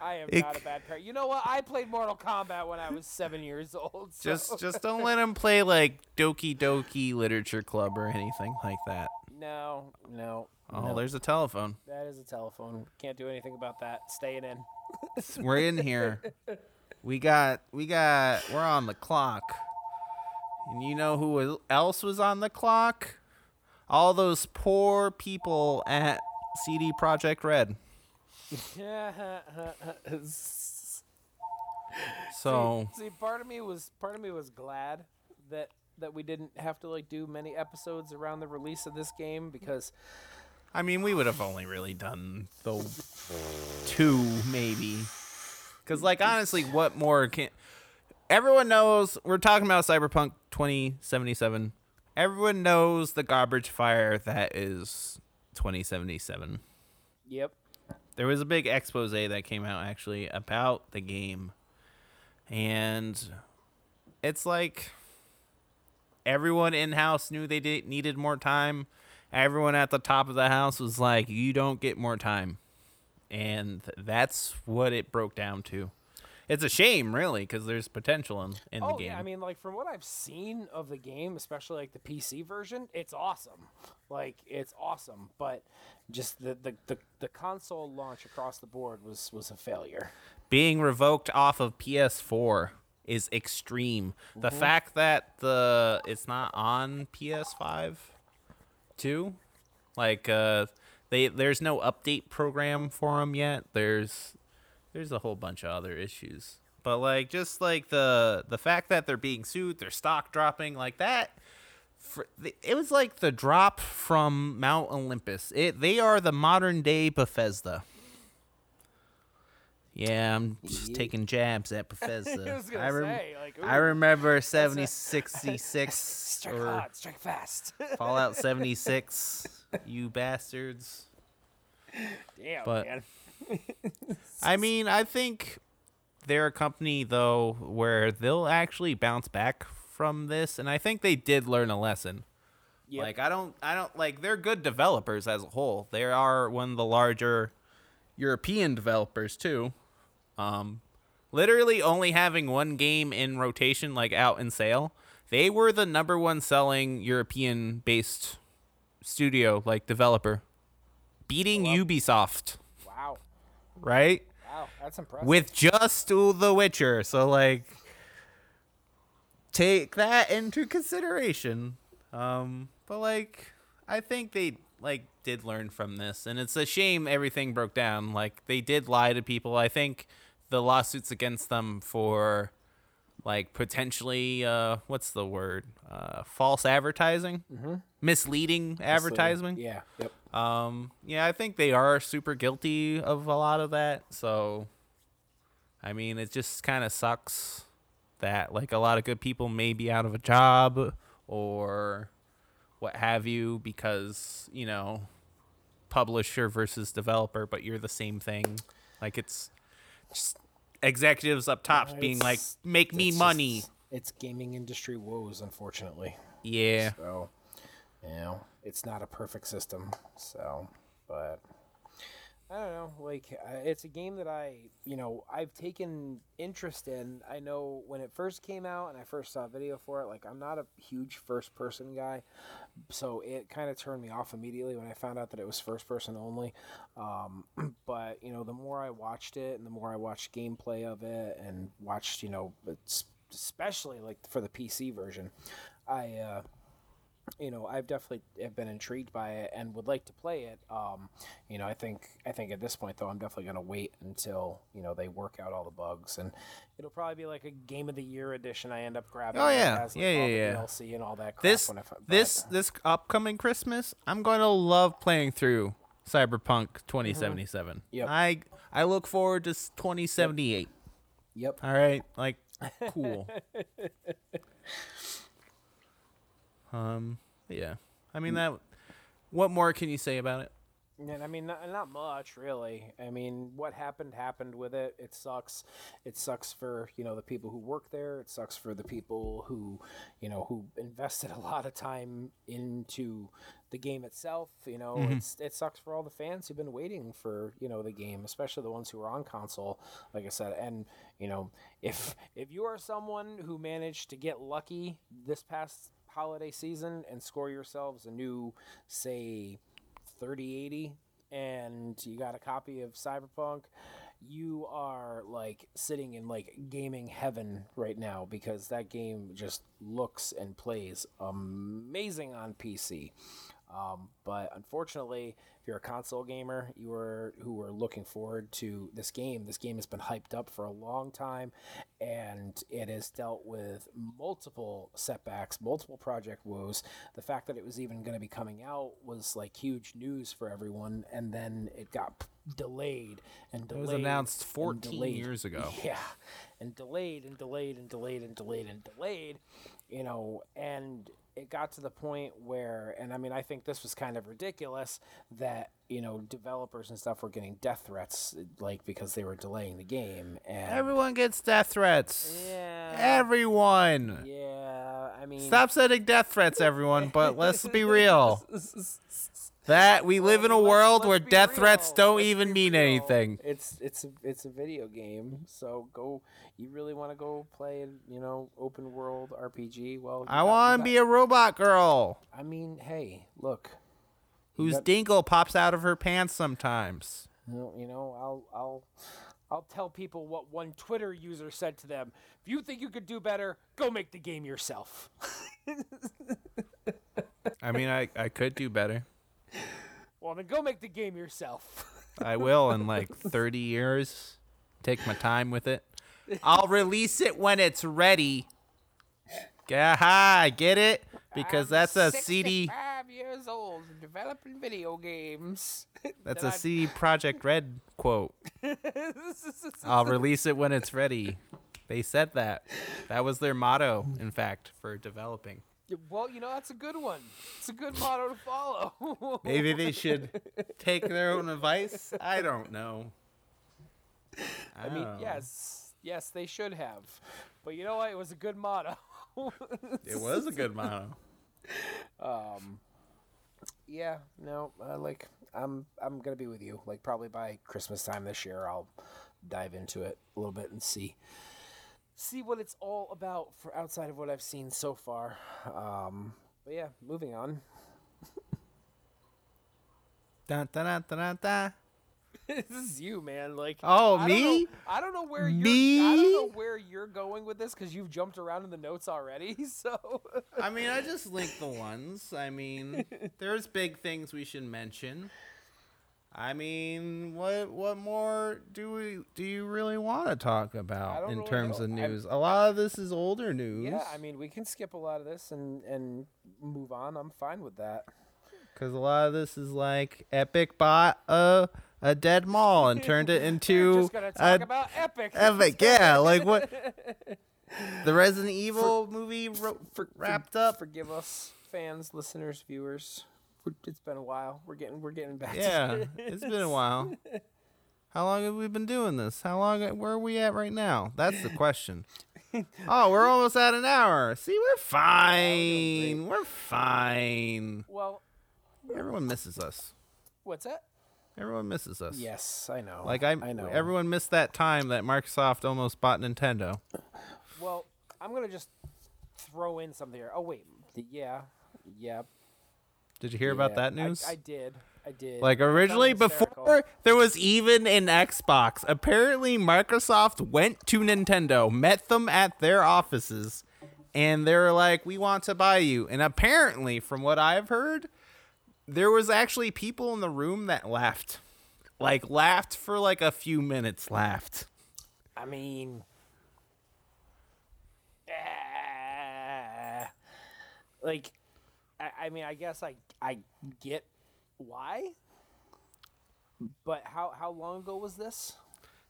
I am It not a bad parent. You know what? I played Mortal Kombat when I was seven years old. So. Just just don't let him play like Doki Doki Literature Club or anything like that. no, no. Oh, no. there's a telephone. That is a telephone. Can't do anything about that. Staying in. We're in here. We got we got we're on the clock. And you know who else was on the clock? All those poor people at CD Projekt Red. So see, see, part of me was part of me was glad that that we didn't have to like do many episodes around the release of this game because I mean, we would have only really done the two, maybe. Because, like, honestly, what more can. Everyone knows we're talking about Cyberpunk 2077. Everyone knows the garbage fire that is 2077. yep. There was a big expose that came out actually about the game. And it's like everyone in house knew they did, needed more time. Everyone at the top of the house was like, "You don't get more time," and that's what it broke down to. It's a shame, really, because there's potential in, in Oh the game. yeah, I mean, like from what I've seen of the game, especially like the PC version, it's awesome. Like it's awesome, but just the the, the, the console launch across the board was was a failure. being revoked off of PS4 is extreme. The fact that the it's not on PS5 too, like uh, they there's no update program for them yet. There's there's a whole bunch of other issues, but like just like the the fact that they're being sued, their stock dropping like that. For, it was like the drop from Mount Olympus. It they are the modern day Bethesda. Yeah, I'm just taking jabs at Bethesda. I I, rem- say, like, I remember a- 7066 strike or hard, strike fast. Fallout 76, you bastards. Damn, But- man. I mean, I think they're a company though where they'll actually bounce back from this, and I think they did learn a lesson. Yep. Like I don't, I don't like they're good developers as a whole. They are one of the larger European developers too. Um, literally only having one game in rotation, like out in sale, they were the number one selling European based studio, like developer, beating Ubisoft, right? wow, that's impressive. with just The Witcher. So like take that into consideration. Um but like I think they like did learn from this and it's a shame everything broke down. Like they did lie to people. I think the lawsuits against them for like potentially uh what's the word? Uh false advertising? Misleading advertising. Yeah. Yep. Um, yeah, I think they are super guilty of a lot of that. So, I mean, it just kind of sucks that like a lot of good people may be out of a job or what have you because you know publisher versus developer but you're the same thing like it's just executives up top Uh, being like make me money just- it's gaming industry woes, unfortunately. yeah So, you know, it's not a perfect system. So, but I don't know. Like, uh, it's a game that I, you know, I've taken interest in. I know when it first came out and I first saw a video for it, like, I'm not a huge first person guy. So it kind of turned me off immediately when I found out that it was first person only. Um, but, you know, the more I watched it and the more I watched gameplay of it and watched, you know, especially like for the PC version, I, uh, you know, I've definitely have been intrigued by it and would like to play it. Um, you know, I think I think at this point though, I'm definitely going to wait until you know they work out all the bugs, and it'll probably be like a game of the year edition. I end up grabbing. Oh, yeah. has, like, Yeah, yeah, yeah. DLC and all that crap. this I, but- this this upcoming christmas i'm going to love playing through cyberpunk 2077 Yep. i i look forward to s- 2078 Yep. all right like cool um yeah i mean that what more can you say about it And I mean, not, not much really. I mean, what happened happened with it. It sucks. It sucks for you know the people who work there. It sucks for the people who, you know, who invested a lot of time into the game itself. You know, it's it sucks for all the fans who've been waiting for you know the game, especially the ones who are on console. Like I said, and you know, if if you are someone who managed to get lucky this past holiday season and score yourselves a new, say. 3080 and you got a copy of Cyberpunk, you are like sitting in like gaming heaven right now because that game just looks and plays amazing on PC. Um, but unfortunately, if you're a console gamer, you are who are looking forward to this game. This game has been hyped up for a long time, and it has dealt with multiple setbacks, multiple project woes. The fact that it was even going to be coming out was like huge news for everyone, and then it got p- delayed and delayed. it was announced 14 years ago Yeah, and delayed and delayed and delayed and delayed and delayed, you know, and it got to the point where, and I mean, I think this was kind of ridiculous that you know developers and stuff were getting death threats like because they were delaying the game, and everyone gets death threats. Yeah, everyone. Yeah, I mean, stop sending death threats everyone but let's be real that we live in a Let's- world let's where be death threats don't Let's even mean real. anything It's it's a it's a video game, so go. You really want to go play, you know, open world RPG? Well, I want to be a robot girl I mean, hey, look. whose got- dingle pops out of her pants sometimes. Well, you know, I'll I'll I'll tell people what one Twitter user said to them. If you think you could do better, go make the game yourself. I mean, I, I could do better. Well, then go make the game yourself. I will in like 30 years. Take my time with it. I'll release it when it's ready. Yeah, get it? Because that's a CD. Five years old, developing video games. That's that a CD Projekt Red quote. I'll release it when it's ready. They said that. That was their motto, in fact, for developing. Well, you know, that's a good one. It's a good motto to follow. Maybe they should take their own advice. I don't know. I mean, know. yes, yes, they should have. But you know what? It was a good motto. It was a good motto. um, yeah, no, uh, like I'm, I'm gonna be with you. Like probably by Christmas time this year, I'll dive into it a little bit and see, see what it's all about for outside of what I've seen so far. Um, but yeah, moving on. Dun, dun, dun, dun, dun, dun. this is you, man. Like, Oh, I don't me? know- I don't know where you're. I don't know where you're going with this because you've jumped around in the notes already. So. I mean, I just linked the ones. I mean, there's big things we should mention. I mean, what what more do we do you really want to talk about in really terms know. of I'm- news? A lot of this is older news. Yeah, I mean, we can skip a lot of this and and move on. I'm fine with that. Because a lot of this is like Epic bought a a dead mall and turned it We're into just gonna talk a about Epic. Epic. Yeah, like what? the Resident Evil movie ro- For- wrapped for- up. Forgive us, fans, listeners, viewers. It's been a while. We're getting we're getting back. Yeah, it's been a while. How long have we been doing this? How long? Where are we at right now? That's the question. oh, we're almost at an hour. See, we're fine. We're fine. Well, Everyone misses us. what's that? Everyone misses us. Yes, I know. Like I, I know. everyone missed that time that Microsoft almost bought Nintendo. Well, I'm gonna just throw in something here. Oh wait, yeah, yeah. Did you hear about that news? I, did. I did. Like I found it originally, before there was even an Xbox, apparently Microsoft went to Nintendo, met them at their offices, and they're like, "We want to buy you." And apparently, from what I've heard, there was actually people in the room that laughed, like laughed for like a few minutes, laughed. I mean, eh, like, I, I mean, I guess I I get why, but how how long ago was this?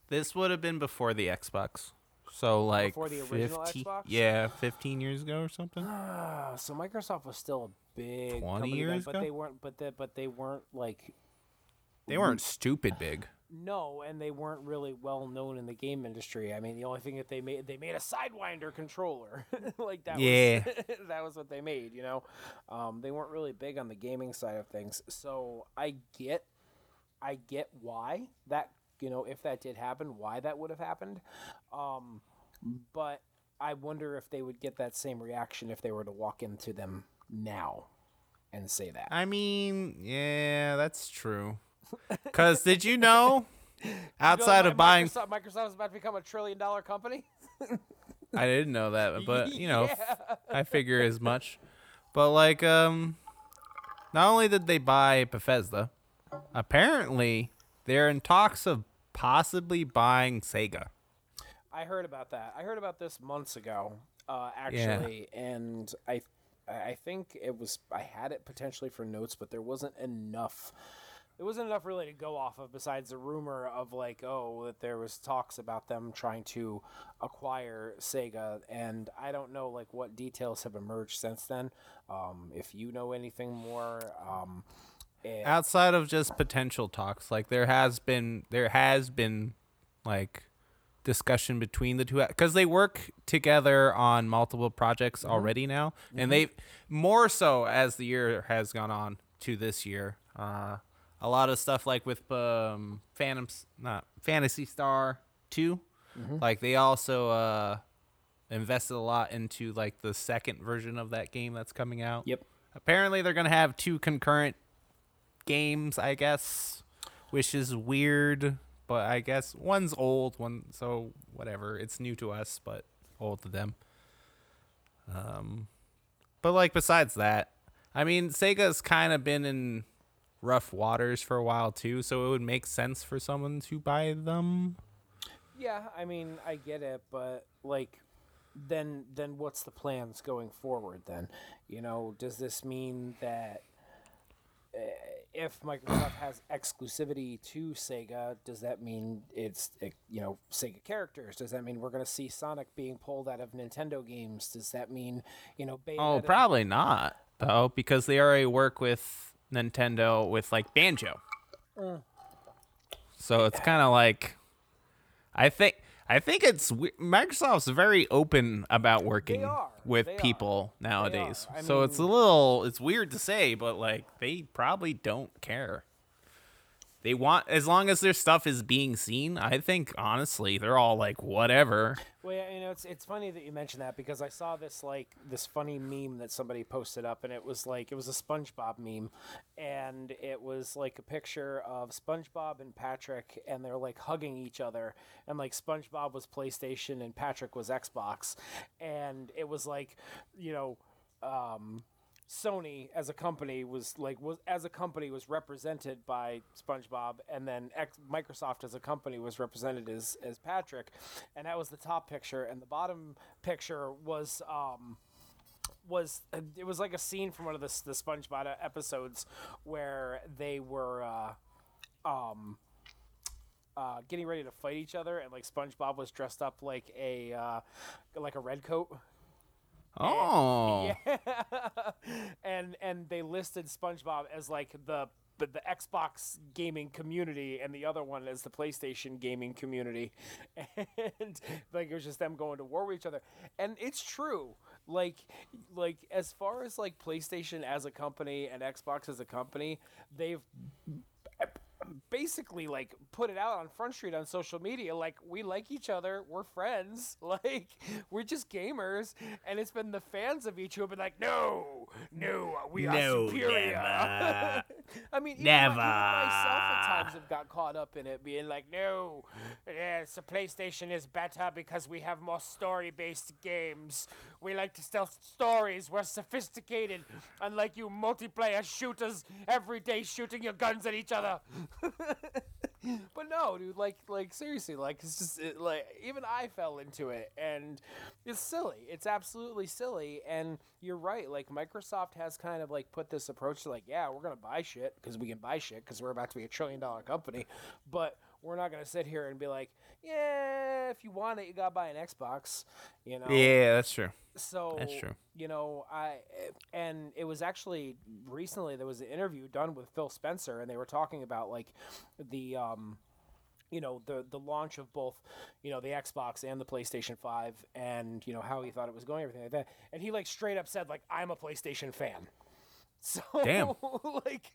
This would have been before the Xbox, so like Before the original 15 Xbox? Yeah, fifteen years ago or something. Uh, so Microsoft was still a big 20 company then, years but ago? they weren't. But they, but they weren't like They weren't stupid big. No, and they weren't really well known in the game industry. I mean, the only thing that they made they made a Sidewinder controller, like that. Yeah. was, that was what they made. You know, um, they weren't really big on the gaming side of things. So I get, I get why that you know if that did happen, why that would have happened. Um, but I wonder if they would get that same reaction if they were to walk into them now and say that. I mean, yeah, that's true. Cause did you know, outside You know, of buying, Microsoft, Microsoft is about to become a trillion dollar company. I didn't know that, but you know, Yeah. I figure as much. But like, um, not only did they buy Bethesda, apparently they're in talks of possibly buying Sega. I heard about that. I heard about this months ago, uh, actually, and I, I think it was I had it potentially for notes, but there wasn't enough. There wasn't enough really to go off of besides the rumor of like, oh, that there was talks about them trying to acquire Sega, and I don't know like what details have emerged since then. Um, if you know anything more, um, eh, Outside of just potential talks, like there has been, there has been, like discussion between the two because they work together on multiple projects already now. And they more so as the year has gone on to this year. Uh a lot of stuff like with um phantom not Phantasy Star 2 like they also uh invested a lot into like the second version of that game that's coming out. Yep. apparently they're gonna have two concurrent games i guess which is weird but i guess one's old one so whatever. It's new to us but old to them. Um but like besides that i mean sega's kind of been in rough waters for a while too so it would make sense for someone to buy them Yeah, I mean, I get it, but like then then what's the plans going forward then? You know, does this mean that uh, if Microsoft has exclusivity to Sega, does that mean it's uh, you know Sega characters? Does that mean we're going to see Sonic being pulled out of Nintendo games? Does that mean you know oh probably not though because they already work with nintendo with like banjo. Mm. So it's kind of like i think i think it's microsoft's very open about working with They are. people nowadays are. I so it's a little it's weird to say but like they probably don't care they want as long as their stuff is being seen i think honestly they're all like whatever. Well, yeah, you know, it's it's funny that you mentioned that because I saw this like this funny meme that somebody posted up, and it was like it was a SpongeBob meme, and it was like a picture of SpongeBob and Patrick, and they're like hugging each other, and like SpongeBob was PlayStation and Patrick was Xbox, and it was like, you know, um, Sony as a company was like was as a company was represented by SpongeBob, and then X, Microsoft as a company was represented as as Patrick, and that was the top picture, and the bottom picture was um was it was like a scene from one of the the SpongeBob episodes where they were uh, um uh, getting ready to fight each other, and like SpongeBob was dressed up like a uh, like a red Oh. Yeah. and and they listed SpongeBob as like the the, the Xbox gaming community and the other one as the PlayStation gaming community. And like it was just them going to war with each other. And it's true. Like like as far as like PlayStation as a company and Xbox as a company, they've basically like put it out on Front Street on social media like we like each other, we're friends, like we're just gamers, and it's been the fans of each who have been like, no, no, we are superior. I mean, even, Never. My, even myself at times have got caught up in it, being like, no, yes, the PlayStation is better because we have more story-based games. We like to tell stories. We're sophisticated, unlike you multiplayer shooters every day shooting your guns at each other. but no, dude, like, like seriously, like it's just it, like even I fell into it, and it's silly. It's absolutely silly, and you're right. Like Microsoft has kind of like put this approach to like, yeah, we're gonna buy shit because we can buy shit because we're about to be a trillion dollar company, but we're not gonna sit here and be like, yeah, if you want it, you gotta buy an Xbox, you know? Yeah, that's true. So That's true. You know, I and it was actually recently there was an interview done with Phil Spencer, and they were talking about like the um, you know, the the launch of both, you know, the Xbox and the PlayStation Five, and you know how he thought it was going, everything like that, and he like straight up said like I'm a PlayStation fan. So Damn. like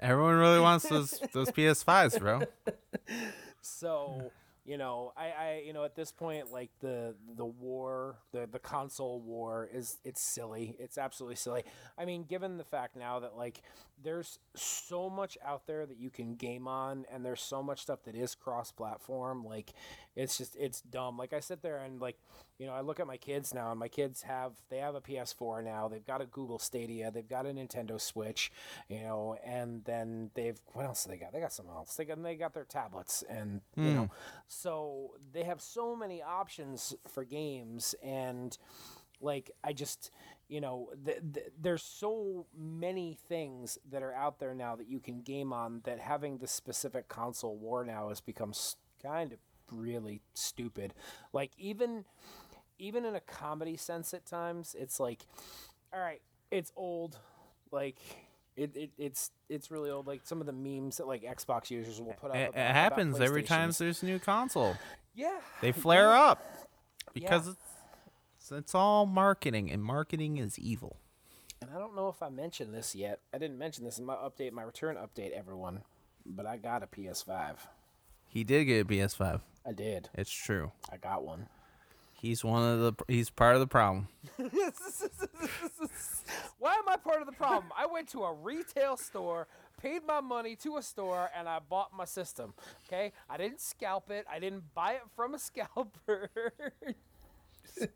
Everyone really wants those those PS5s, bro. So you know I, I you know at this point like the the war the the console war is it's silly. It's absolutely silly. I mean given the fact now that like there's so much out there that you can game on and there's so much stuff that is cross platform like it's just it's dumb. Like i sit there and like you know i look at my kids now and my kids have they have a ps4 now. They've got a google stadia. They've got a nintendo switch you know and then they've what else do they got? They got something else. They got they got their tablets and you hmm. know so they have so many options for games and like i just you know th- th- there's so many things that are out there now that you can game on that having the specific console war now has become kind of really stupid. Like even even in a comedy sense at times it's like all right it's old. Like it, it it's it's really old like some of the memes that like xbox users will put up It, about, it happens every time there's a new console. yeah They flare yeah. up because it's, it's it's all marketing, and marketing is evil. And I don't know if I mentioned this yet. I didn't mention this in my update, my return update, everyone. But I got a PS5. He did get a PS5. I did. It's true. I got one. He's one of the. He's part of the problem. Why am I part of the problem? I went to a retail store, paid my money to a store, and I bought my system. Okay? I didn't scalp it. I didn't buy it from a scalper. He's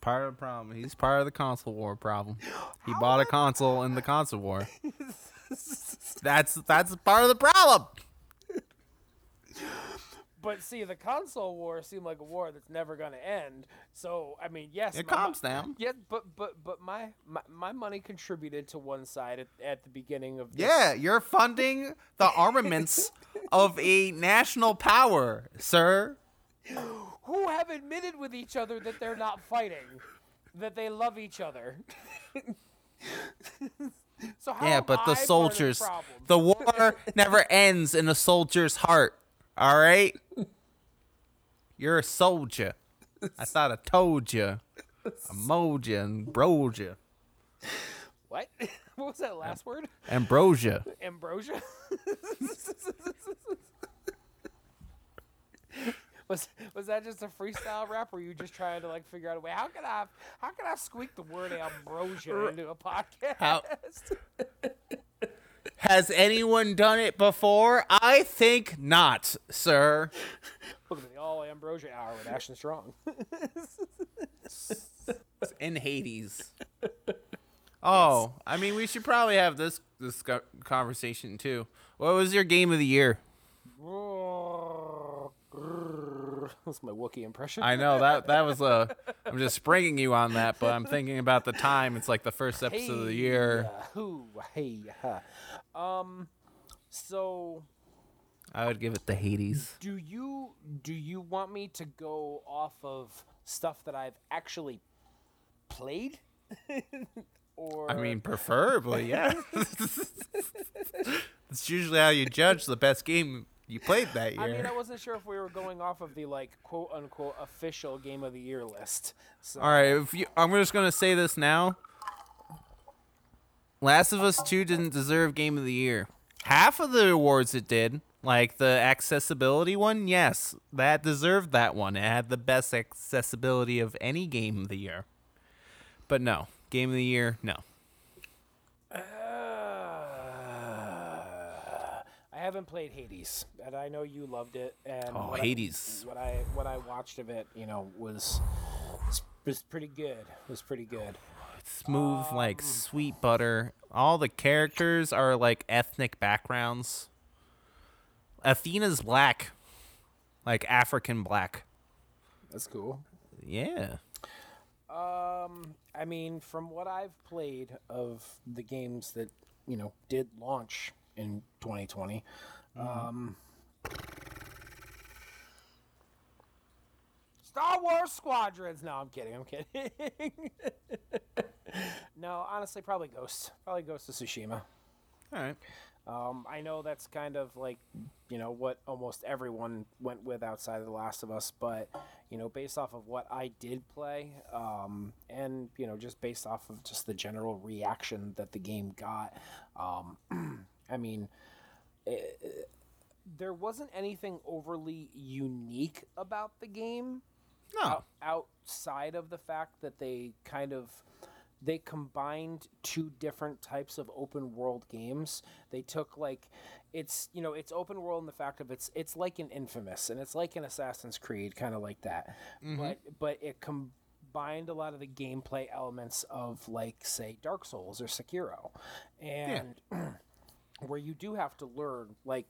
part of the problem. He's part of the console war problem. He bought a console in the console war. That's that's part of the problem. But see, the console war seemed like a war that's never going to end. So, I mean, yes, It my calms down. Yeah, but but but my my, my money contributed to one side at, at the beginning of this. Yeah, you're funding the armaments of a national power, sir. who have admitted with each other that they're not fighting, that they love each other. so how Yeah, but the soldiers, the war never ends in a soldier's heart. All right, you're a soldier. I thought I told you, I mowed you and broed you. what? what was that last word? Ambrosia. Ambrosia. Was, was that just a freestyle rap, or were you just trying to like figure out a way? How can I how can I squeak the word ambrosia into a podcast? How- Has anyone done it before? I think not, sir. Look at the all ambrosia hour with Ashton Strong. in Hades. Oh, I mean, we should probably have this this conversation too. What was your game of the year? That's my Wookiee impression. I know that that was a. I'm just springing you on that, but I'm thinking about the time. It's like the first episode of the year. Hey, hoo, hey, ha. Um, so I would give it the Hades. Do you do you want me to go off of stuff that I've actually played? or I mean, preferably, yeah. That's usually how you judge the best game you played that year. I mean, I wasn't sure if we were going off of the like quote unquote official game of the year list. So All right, if you, I'm just gonna say this now. Last of Us Two didn't deserve Game of the Year. Half of the awards it did, like the accessibility one, yes, that deserved that one. It had the best accessibility of any game of the year. But no, Game of the Year, no. Uh, I haven't played Hades, and I know you loved it. And Oh, what Hades. I, what I what I watched of it, you know, was was pretty good. Was pretty good. Smooth like sweet butter. All the characters are like ethnic backgrounds. Athena's black, like African black. That's cool. Yeah. Um, I mean, from what I've played of the games that you know did launch in 2020, um, Star Wars Squadrons. No, I'm kidding. I'm kidding. no, honestly, probably Ghost. Probably Ghost of Tsushima. All right. Um, I know that's kind of like, you know, what almost everyone went with outside of The Last of Us, but, you know, based off of what I did play, um, and, you know, just based off of just the general reaction that the game got, um, I mean, it, there wasn't anything overly unique about the game No. out, outside of the fact that they kind of they combined two different types of open world games. They took like it's you know it's open world in the fact of it's it's like an infamous and it's like an assassin's creed kind of like that. Mm-hmm. But but it combined a lot of the gameplay elements of like say dark souls or sekiro. And where you do have to learn like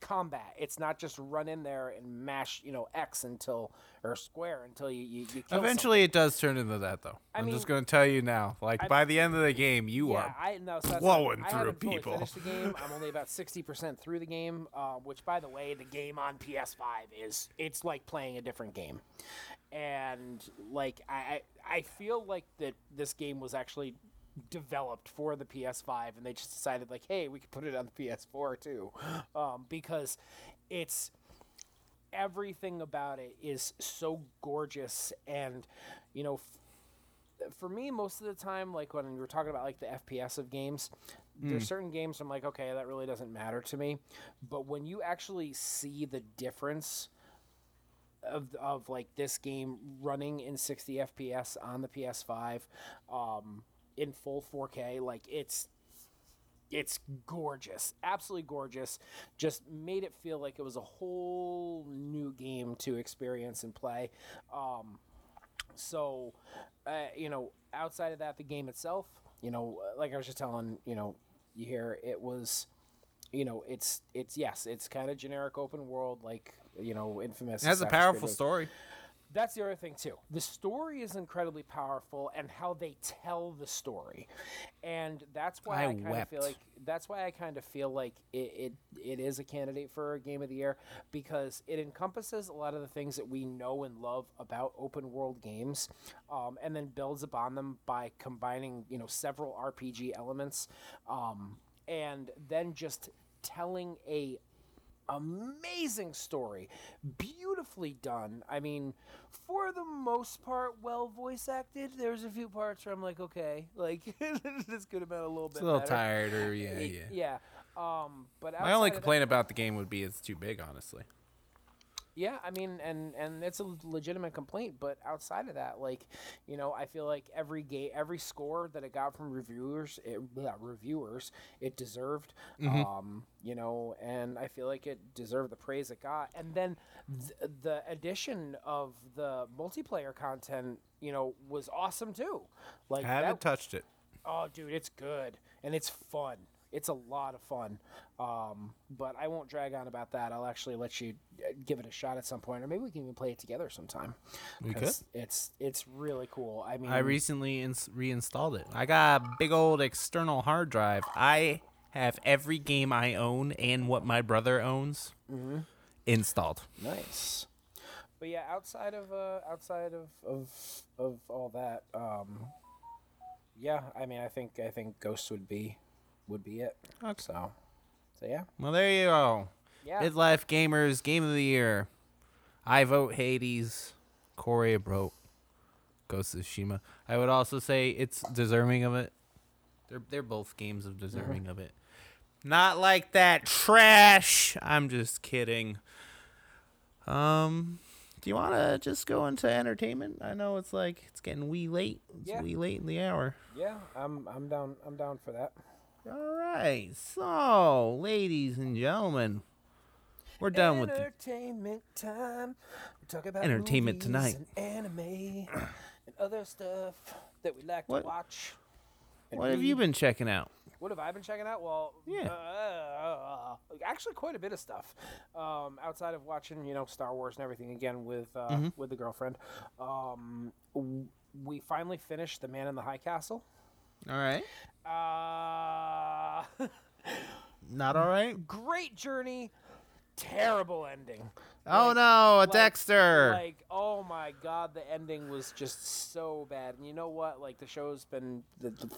combat. It's not just run in there and mash, you know, X until or square until you you, you Eventually, it does turn into that, though. I I'm mean- just going to tell you now. Like, I- by the end of the game, you Yeah, are. I no, so blowing I through people. the game. I'm only about sixty percent through the game. Uh, which, by the way, the game on PS5 is it's like playing a different game, and like I I feel like that this game was actually developed for the PS5, and they just decided like, hey, we could put it on the PS4 too, um, because it's everything about it is so gorgeous and you know for me most of the time like when we were talking about like the fps of games there's certain games i'm like okay that really doesn't matter to me. But when you actually see the difference of, of like this game running in 60 fps on the ps5 um, in full 4k like it's it's gorgeous absolutely gorgeous. Just made it feel like it was a whole new game to experience and play. Um, so uh, you know outside of that the game itself you know like i was just telling you know you hear it was you know it's it's yes it's kind of generic open world like you know infamous It has a powerful story. That's the other thing too. The story is incredibly powerful and how they tell the story. And that's why I i, kind of feel like that's why i kind of feel like it, it it is a candidate for a game of the year because it encompasses a lot of the things that we know and love about open world games um, and then builds upon them by combining you know several rpg elements um, and then just telling a amazing story beautifully done i mean for the most part well voice acted there's a few parts where i'm like okay like this could have been a little bit It's a little better. tired, or yeah, yeah. yeah um but My only of that- complaint about the game would be it's too big, honestly. Yeah i mean and and it's a legitimate complaint but outside of that like you know i feel like every game every score that it got from reviewers it, yeah, reviewers it deserved um you know and i feel like it deserved the praise it got and then th- the addition of the multiplayer content you know was awesome too like I haven't that, touched it. Oh, dude, it's good and it's fun. It's a lot of fun. Um, but I won't drag on about that. I'll actually let you uh, give it a shot at some point, or maybe we can even play it together sometime. We could. It's it's really cool. I mean, I recently ins- reinstalled it. I got a big old external hard drive. I have every game I own and what my brother owns installed. Nice. But yeah, outside of uh, outside of, of of all that, um, yeah, I mean, I think I think Ghost would be would be it. Okay. So, so yeah, Well, there you go. yeah. Midlife Gamers Game of the Year. I vote Hades. Corey wrote Ghost of Tsushima. I would also say it's deserving of it. They're they're both games of deserving of it. Not like that trash. I'm just kidding. Um, do you want to just go into entertainment? I know it's like it's getting wee late. It's Yeah. wee late in the hour. yeah, I'm I'm down I'm down for that. All right. So, ladies and gentlemen, we're done with entertainment time. We talk about Entertainment tonight. and anime and other stuff that we like What- to watch. What have you been checking out? What have I been checking out? Well, Yeah. uh, actually, quite a bit of stuff. Um, outside of watching, you know, Star Wars and everything again with uh, Mm-hmm. with the girlfriend. Um, w- we finally finished The Man in the High Castle. All right. Uh, Not all right. great journey, terrible ending. Oh Like- no, a like- Dexter. Like, oh my god, the ending was just so bad. And you know what? Like, the show's been the, the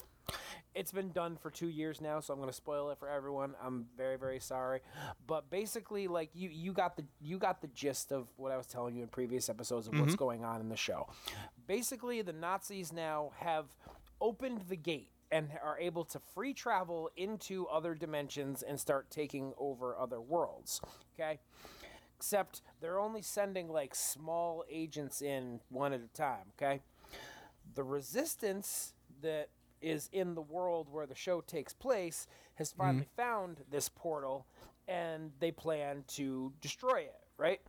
it's been done for two years now, so I'm gonna spoil it for everyone. I'm very, very sorry. But basically, like you, you got the you got the gist of what I was telling you in previous episodes of what's going on in the show. Basically, the Nazis now have opened the gate and are able to free travel into other dimensions and start taking over other worlds. Okay? Except they're only sending like small agents in one at a time okay? The resistance that is in the world where the show takes place has mm-hmm. finally found this portal and they plan to destroy it right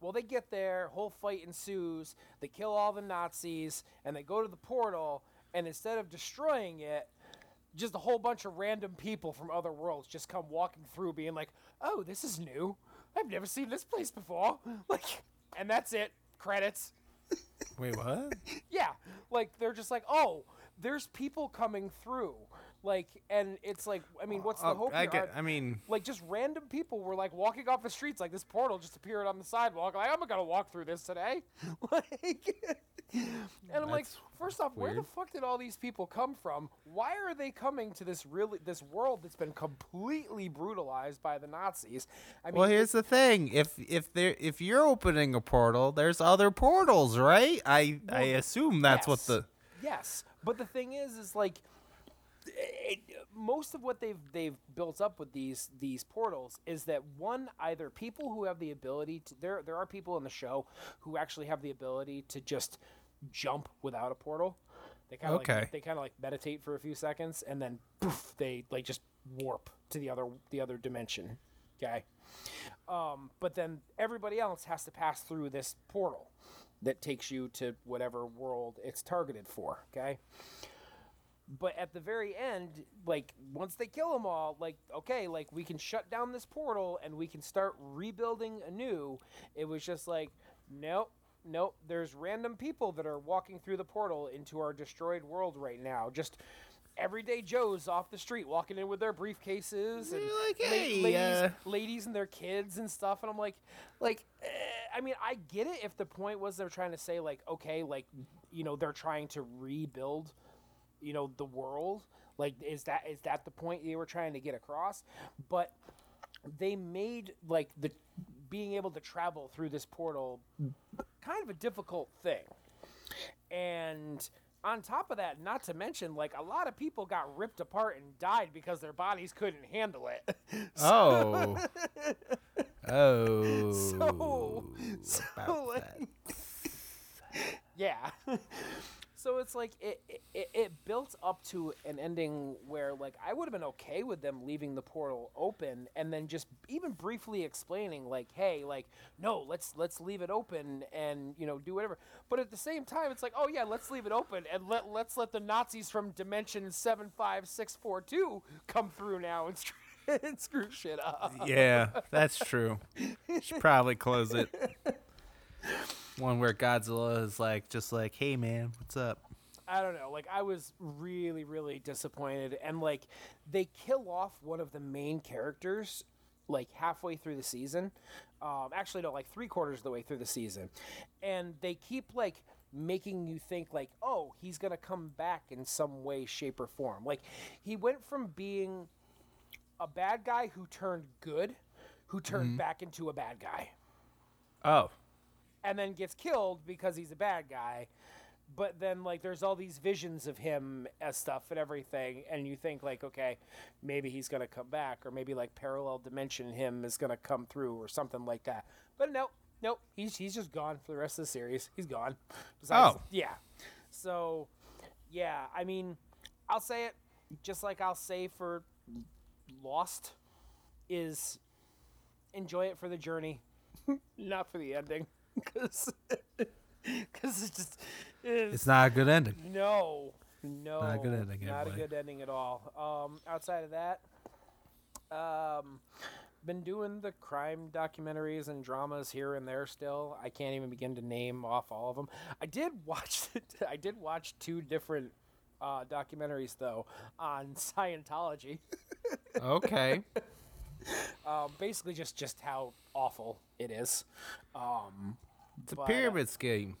well they get there whole fight ensues they kill all the nazis and they go to the portal and instead of destroying it just a whole bunch of random people from other worlds just come walking through being like oh this is new. I've never seen this place before. Like and that's it. Credits. Wait, what? yeah. Like they're just like oh there's people coming through like and it's like i mean what's the Oh, hope I here? get. I mean, like just random people were like walking off the streets like this portal just appeared on the sidewalk like i'm not gonna walk through this today like and i'm like first off where the fuck did all these people come from why are they coming to this really this world that's been completely brutalized by the nazis i mean well, here's the thing. If if there if you're opening a portal, there's other portals, right? I I assume that's what the. yes but the thing is is like it, most of what they've they've built up with these these portals is that one either people who have the ability to there there are people in the show who actually have the ability to just jump without a portal they kind of Okay. like, they kind of like meditate for a few seconds and then poof they like just warp to the other the other dimension okay um, but then everybody else has to pass through this portal that takes you to whatever world it's targeted for. Okay. But at the very end, like once they kill them all, like okay, like we can shut down this portal and we can start rebuilding anew. It was just like, nope, nope. There's random people that are walking through the portal into our destroyed world right now. Just everyday Joes off the street walking in with their briefcases and like, la- "Hey, ladies, uh, ladies and their kids and stuff and i'm like like eh, i mean i get it if the point was they're trying to say like okay like you know they're trying to rebuild you know the world like is that is that the point they were trying to get across but they made like the being able to travel through this portal kind of a difficult thing and on top of that not to mention like a lot of people got ripped apart and died because their bodies couldn't handle it Oh. oh. so, so like, yeah. So it's like it, it it built up to an ending where like I would have been okay with them leaving the portal open and then just even briefly explaining like, hey, like no, let's let's leave it open and you know do whatever. But at the same time, it's like, oh yeah, let's leave it open and let let's let the Nazis from Dimension seven five six four two come through now and. screw- And screw shit up. Yeah, that's true. Should probably close it. One where Godzilla is like, just like, hey man, what's up? I don't know. Like I was really, really disappointed, and like they kill off one of the main characters like halfway through the season. Um, actually, no, like three quarters of the way through the season, and they keep like making you think like, oh, he's gonna come back in some way, shape, or form. Like he went from being a bad guy who turned good, who turned back into a bad guy Oh, and then gets killed because he's a bad guy. But then like there's all these visions of him as stuff and everything, and you think like, okay, maybe he's gonna come back, or maybe like parallel dimension him is gonna come through, or something like that. But nope, nope, he's he's just gone for the rest of the series. He's gone. Besides, Oh. yeah. So, yeah, I mean, I'll say it just like I'll say for Lost is enjoy it for the journey, not for the ending, because it's just it's, it's not a good ending. no no Not a good ending, not a good ending at all. Um, outside of that, um, been doing the crime documentaries and dramas here and there. Still, I can't even begin to name off all of them. I did watch I did watch two different uh, documentaries though on Scientology. Okay. um, basically, just just how awful it is. Um, It's a But, uh, pyramid scheme.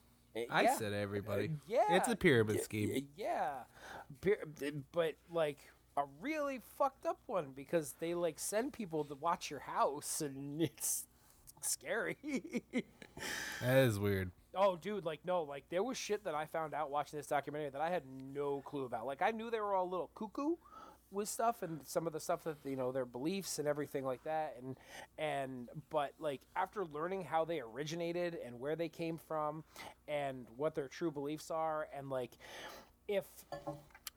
I yeah. said everybody. yeah, It's a pyramid scheme. Yeah, Pyra- but like a really fucked up one because they like send people to watch your house and it's scary. That is weird. oh, dude, like no, like there was shit that I found out watching this documentary that I had no clue about. Like I knew they were all a little cuckoo with stuff and some of the stuff that you know their beliefs and everything like that and and but like after learning how they originated and where they came from and what their true beliefs are and like if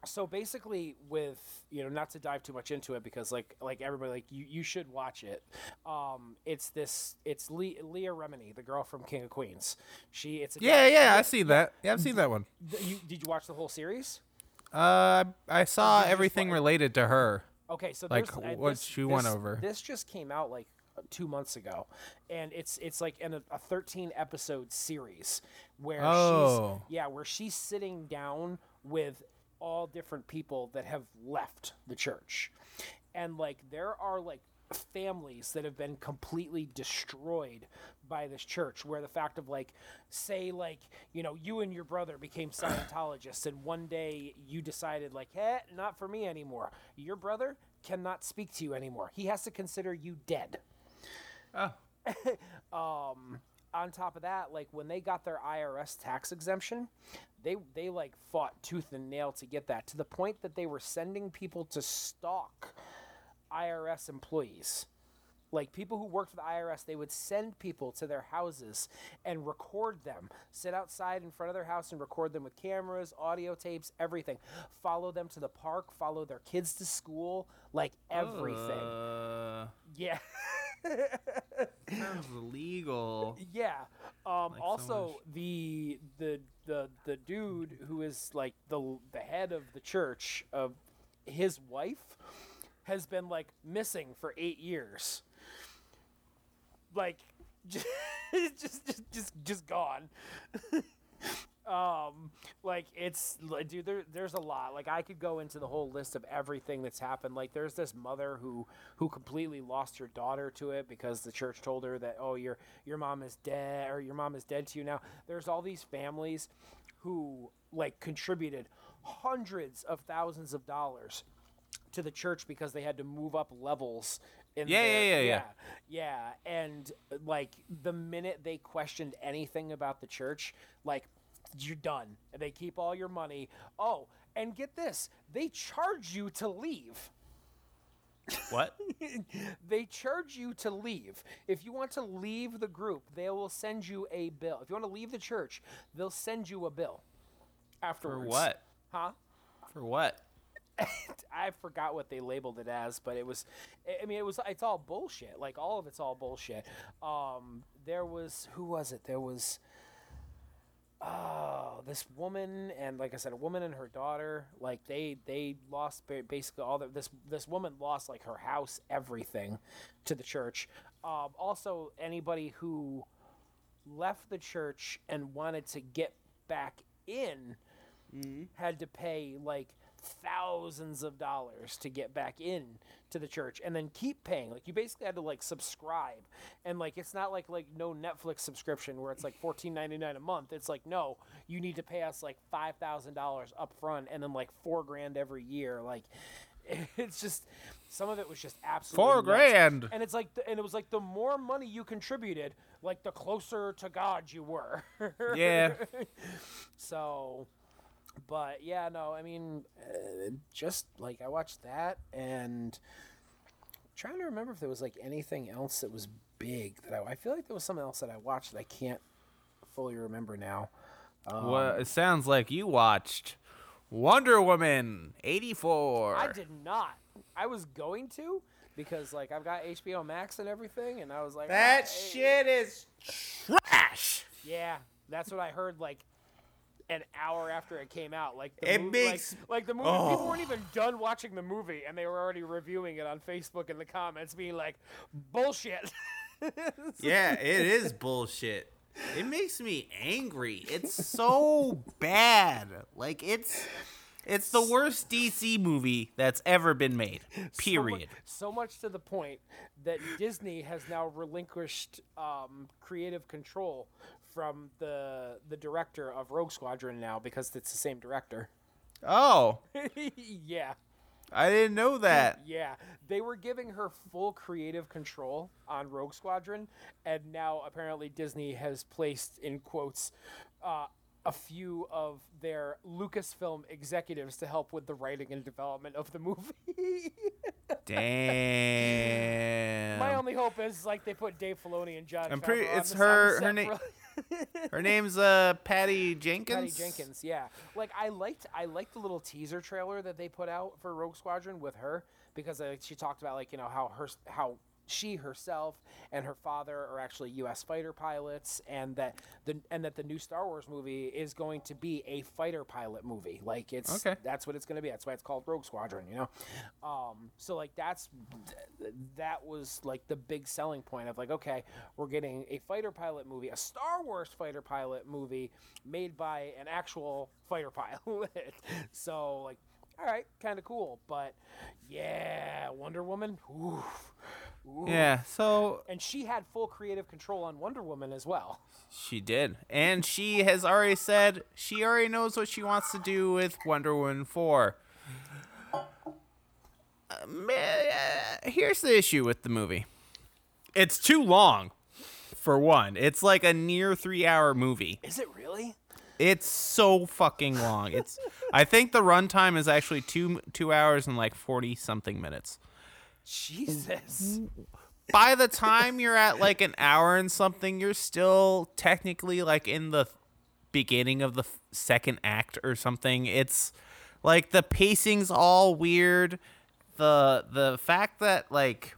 so basically with you know not to dive too much into it because like like everybody like you, you should watch it um it's this it's Le- leah remini the girl from king of queens she it's a Yeah, yeah, I see that. Yeah, I've seen that one. You, did you watch the whole series Uh, I saw everything related to her. Okay, so Like, uh, what this- she went this- over. This just came out like two months ago, and it's it's like in a, a 13 episode series where Oh. she's yeah where she's sitting down with all different people that have left the church, and like there are like families that have been completely destroyed by this church where the fact of like say like you know you and your brother became scientologists and one day you decided like eh not for me anymore. Your brother cannot speak to you anymore. He has to consider you dead. Oh. um on top of that like when they got their irs tax exemption they they like fought tooth and nail to get that to the point that they were sending people to stalk irs employees like people who worked for the IRS, they would send people to their houses and record them, sit outside in front of their house and record them with cameras, audio tapes, everything. Follow them to the park, follow their kids to school, like everything. Uh, Yeah. sounds illegal. Yeah. Um, Like so also, much- the the the the dude who is like the the head of the church of his wife has been like missing for eight years. Like, just just just just, gone. um like it's like dude there, there's a lot like i could go into the whole list of everything that's happened like there's this mother who who completely lost her daughter to it because the church told her that oh your your mom is dead or your mom is dead to you now there's all these families who like contributed hundreds of thousands of dollars to the church because they had to move up levels in Yeah, their- yeah, yeah, yeah yeah and like the minute they questioned anything about the church like you're done they keep all your money oh and get this they charge you to leave What? they charge you to leave. If you want to leave the group, they will send you a bill. If you want to leave the church, they'll send you a bill For what? Huh? For what? I forgot what they labeled it as, but it was I- mean it was it's all bullshit. Like all of it's all bullshit. Um there was who was it? There was oh, this woman and like I said a woman and her daughter, like they they lost basically all the this this woman lost like her house, everything to the church. Um also anybody who left the church and wanted to get back in had to pay like thousands of dollars to get back in to the church and then keep paying like you basically had to like subscribe and like it's not like like no netflix subscription where it's like 14.99 a month it's like no you need to pay us like $5000 up front and then like four grand every year like it's just some of it was just absolutely Four nuts. grand. and it's like the, and it was like the more money you contributed like the closer to god you were Yeah. so but yeah no i mean uh, just like i watched that and trying to remember if there was like anything else that was big that i, I feel like there was something else that i watched that i can't fully remember now well, it sounds like you watched Wonder Woman 84. i did not i was going to because like i've got hbo max and everything and i was like That "Ah, eh, shit is trash. Yeah, that's what I heard. Like an hour after it came out, like the It movie, makes- like, like the movie. People Oh. weren't even done watching the movie, and they were already reviewing it on Facebook in the comments, being like, "Bullshit." Yeah, it is bullshit. It makes me angry. It's so bad. Like it's it's the worst DC movie that's ever been made. So mu- Period. So much, to the point that Disney has now relinquished um, creative control from the the director of Rogue Squadron now because it's the same director. Oh, yeah. I didn't know that. Yeah, they were giving her full creative control on Rogue Squadron, and now apparently Disney has placed in quotes uh, a few of their Lucasfilm executives to help with the writing and development of the movie. Damn. My only hope is like they put Dave Filoni and John. I'm pretty- it's her- her name- Her name's uh Patty Jenkins. Patty Jenkins, yeah. Like I liked I liked the little teaser trailer that they put out for Rogue Squadron with her because uh, she talked about like you know how her how she herself and her father are actually U.S. fighter pilots, and that the and that the new Star Wars movie is going to be a fighter pilot movie. Like it's Okay. that's what it's going to be. That's why it's called Rogue Squadron. You know, um, so like that's that was like the big selling point of like okay, we're getting a fighter pilot movie, a Star Wars fighter pilot movie made by an actual fighter pilot. so like. All right, kind of cool, but yeah, Wonder Woman. Oof, oof. Yeah, so And she had full creative control on Wonder Woman as well. she did. And she has already said she already knows what she wants to do with Wonder Woman 4. Uh, uh, here's the issue with the movie. It's too long. For one, it's like a near 3-hour movie. Is it really? It's so fucking long. It's I think the runtime is actually 2 2 hours and like 40 something minutes. Jesus. by the time you're at like an hour and something, you're still technically like in the beginning of the second act or something. It's like the pacing's all weird. The the fact that like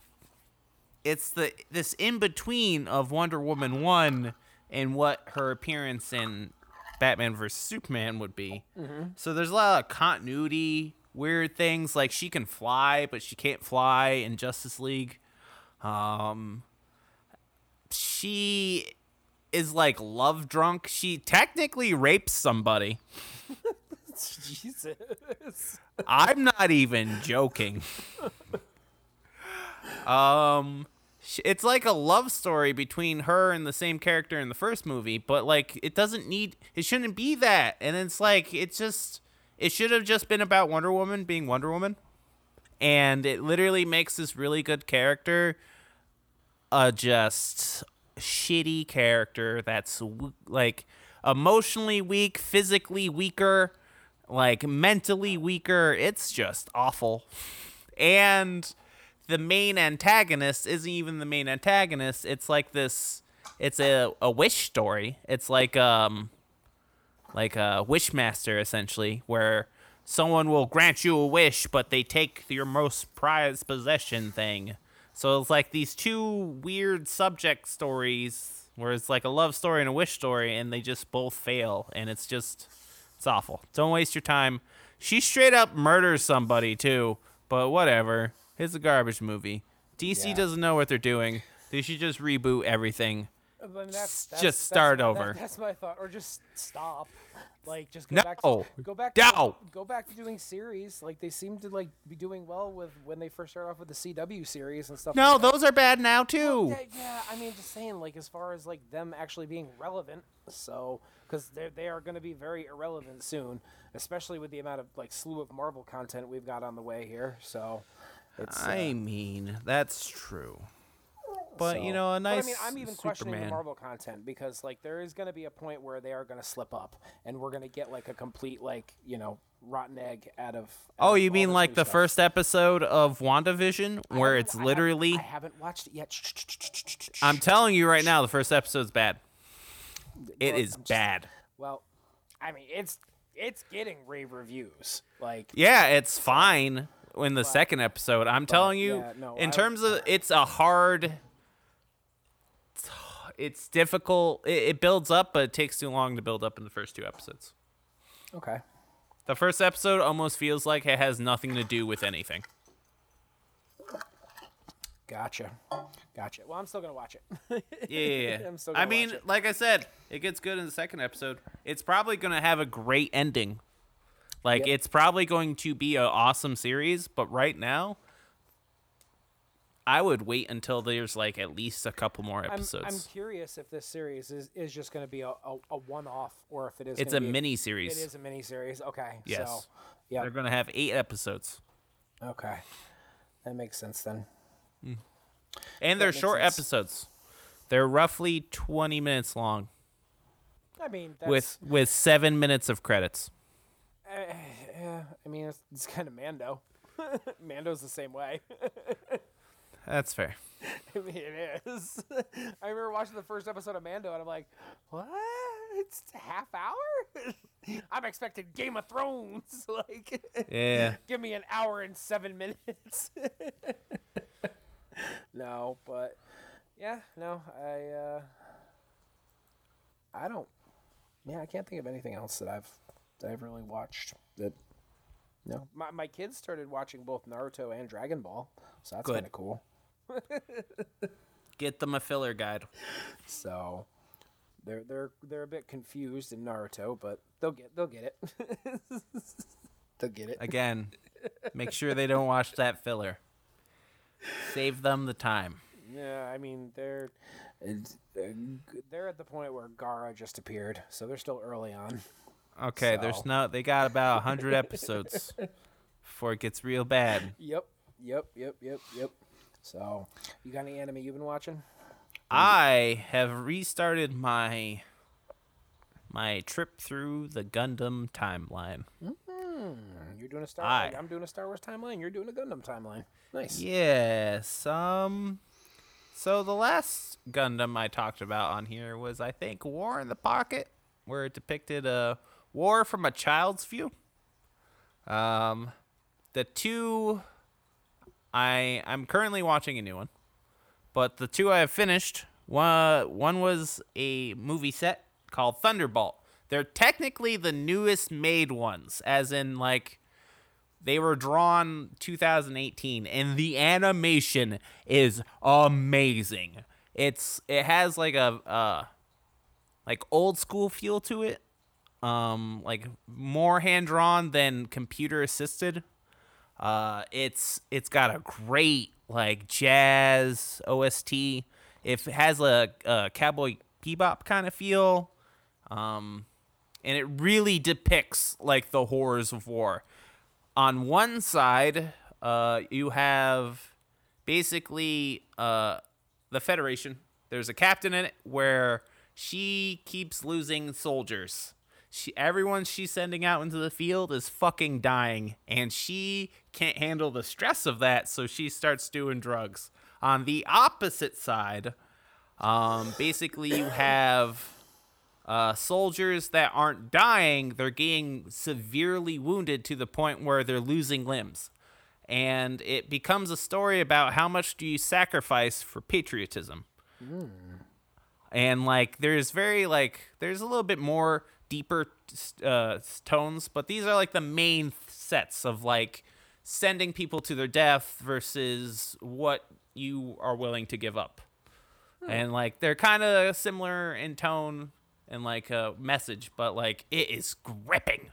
it's the this in between of Wonder Woman 1 and what her appearance in Batman vs Superman would be. Mm-hmm. So there's a lot of continuity, weird things like she can fly, but she can't fly in Justice League. Um, she is like love drunk. She technically rapes somebody. Jesus. I'm not even joking. Um, it's like a love story between her and the same character in the first movie, but like it doesn't need, it shouldn't be that. And it's like it's just, it should have just been about Wonder Woman being Wonder Woman, and it literally makes this really good character a just shitty character that's like emotionally weak, physically weaker, like mentally weaker. It's just awful. And the main antagonist isn't even the main antagonist. It's like this it's a, a wish story. It's like um like a wishmaster essentially where someone will grant you a wish but they take your most prized possession thing. So it's like these two weird subject stories where it's like a love story and a wish story and they just both fail and it's just it's awful. Don't waste your time. She straight up murders somebody too, but whatever. It's a garbage movie. DC Yeah. doesn't know what they're doing. They should just reboot everything I mean, that's, that's, Just that's start my- that- over. that's my thought, or just stop. Like just go No. back. To, go back. To, No. Go back to doing series. Like they seem to like be doing well with when they first started off with the CW series and stuff. No, like that. those are bad now too. Yeah, yeah, I mean, just saying, like, as far as like them actually being relevant, so because they they are going to be very irrelevant soon, especially with the amount of like slew of Marvel content we've got on the way here. So, it's. uh, I mean, that's true. But you know, a nice But I mean, I'm even questioning the Superman. Marvel content because like there is going to be a point where they are going to slip up, and we're going to get like a complete like you know rotten egg out of. out Oh, you all mean like the stuff. first episode of WandaVision I where haven't- it's I haven't- literally I haven't watched it yet. Shh, shh, shh, I'm telling you right now the first episode's bad. It Well, is I'm just- bad. Well, I mean, it's it's getting rave reviews. Like Yeah, it's fine in the second episode. I'm telling you, yeah, no, in I- terms of it's a hard, it's difficult. It, it builds up, but it takes too long to build up in the first two episodes. okay. The first episode almost feels like it has nothing to do with anything. Gotcha. Gotcha. Well, I'm still gonna watch it. Yeah, yeah, yeah. I'm still I mean, like I said, it gets good in the second episode. It's probably gonna have a great ending. Like Yep. it's probably going to be an awesome series, but right now, I would wait until there's like at least a couple more I'm, episodes. I'm curious if this series is, is just going to be a, a, a one off or if it is. it's a mini series. It is a mini series. Okay. Yes. So, yeah. They're gonna have eight episodes, Okay. That makes sense then. and they're short sense. episodes. They're roughly twenty minutes long, I mean, that's, with with seven minutes of credits. Uh, yeah, I mean, it's, it's kind of Mando. Mando's the same way. That's fair. I mean, it is. I remember watching the first episode of Mando, and I'm like, "What? It's a half hour? I'm expecting Game of Thrones. like, Yeah. give me an hour and seven minutes." no, but yeah, no, I, uh, I don't. Yeah, I can't think of anything else that I've that I've really watched. That no, my my kids started watching both Naruto and Dragon Ball, so that's kind of cool. Get them a filler guide. So they're they're they're a bit confused in Naruto, but they'll get they'll get it. they'll get it. Again, make sure they don't watch that filler. Save them the time. Yeah, I mean they're they're at the point where Gaara just appeared, so they're still early on. Okay, So. there's no. They got about hundred episodes before it gets real bad. Yep, yep, yep, yep, yep. So you got any anime you've been watching? I have restarted my my trip through the Gundam timeline. You're doing a Star. Aye. I'm doing a Star Wars timeline. You're doing a Gundam timeline. Nice. Yes. Um. So the last Gundam I talked about on here was, I think, War in the Pocket, where it depicted a war from a child's view. Um, the two, I I'm currently watching a new one, but the two I have finished. One one was a movie set called Thunderbolt. They're technically the newest made ones, as in like they were drawn 2018 and the animation is amazing. It's it has like a uh like old school feel to it. Um like more hand drawn than computer assisted. Uh it's it's got a great like jazz OST. It has a, a cowboy bebop kind of feel. Um and it really depicts like the horrors of war on one side, uh, you have basically uh, the Federation. There's a captain in it where she keeps losing soldiers. She, everyone she's sending out into the field is fucking dying, and she can't handle the stress of that, so she starts doing drugs. On the opposite side, um, basically you have uh, soldiers that aren't dying, they're getting severely wounded to the point where they're losing limbs. And it becomes a story about how much do you sacrifice for patriotism. And like, there's very like, there's a little bit more deeper uh, tones, but these are like the main sets of like sending people to their death versus what you are willing to give up. and like they're kind of similar in tone and like a message, but like it is gripping.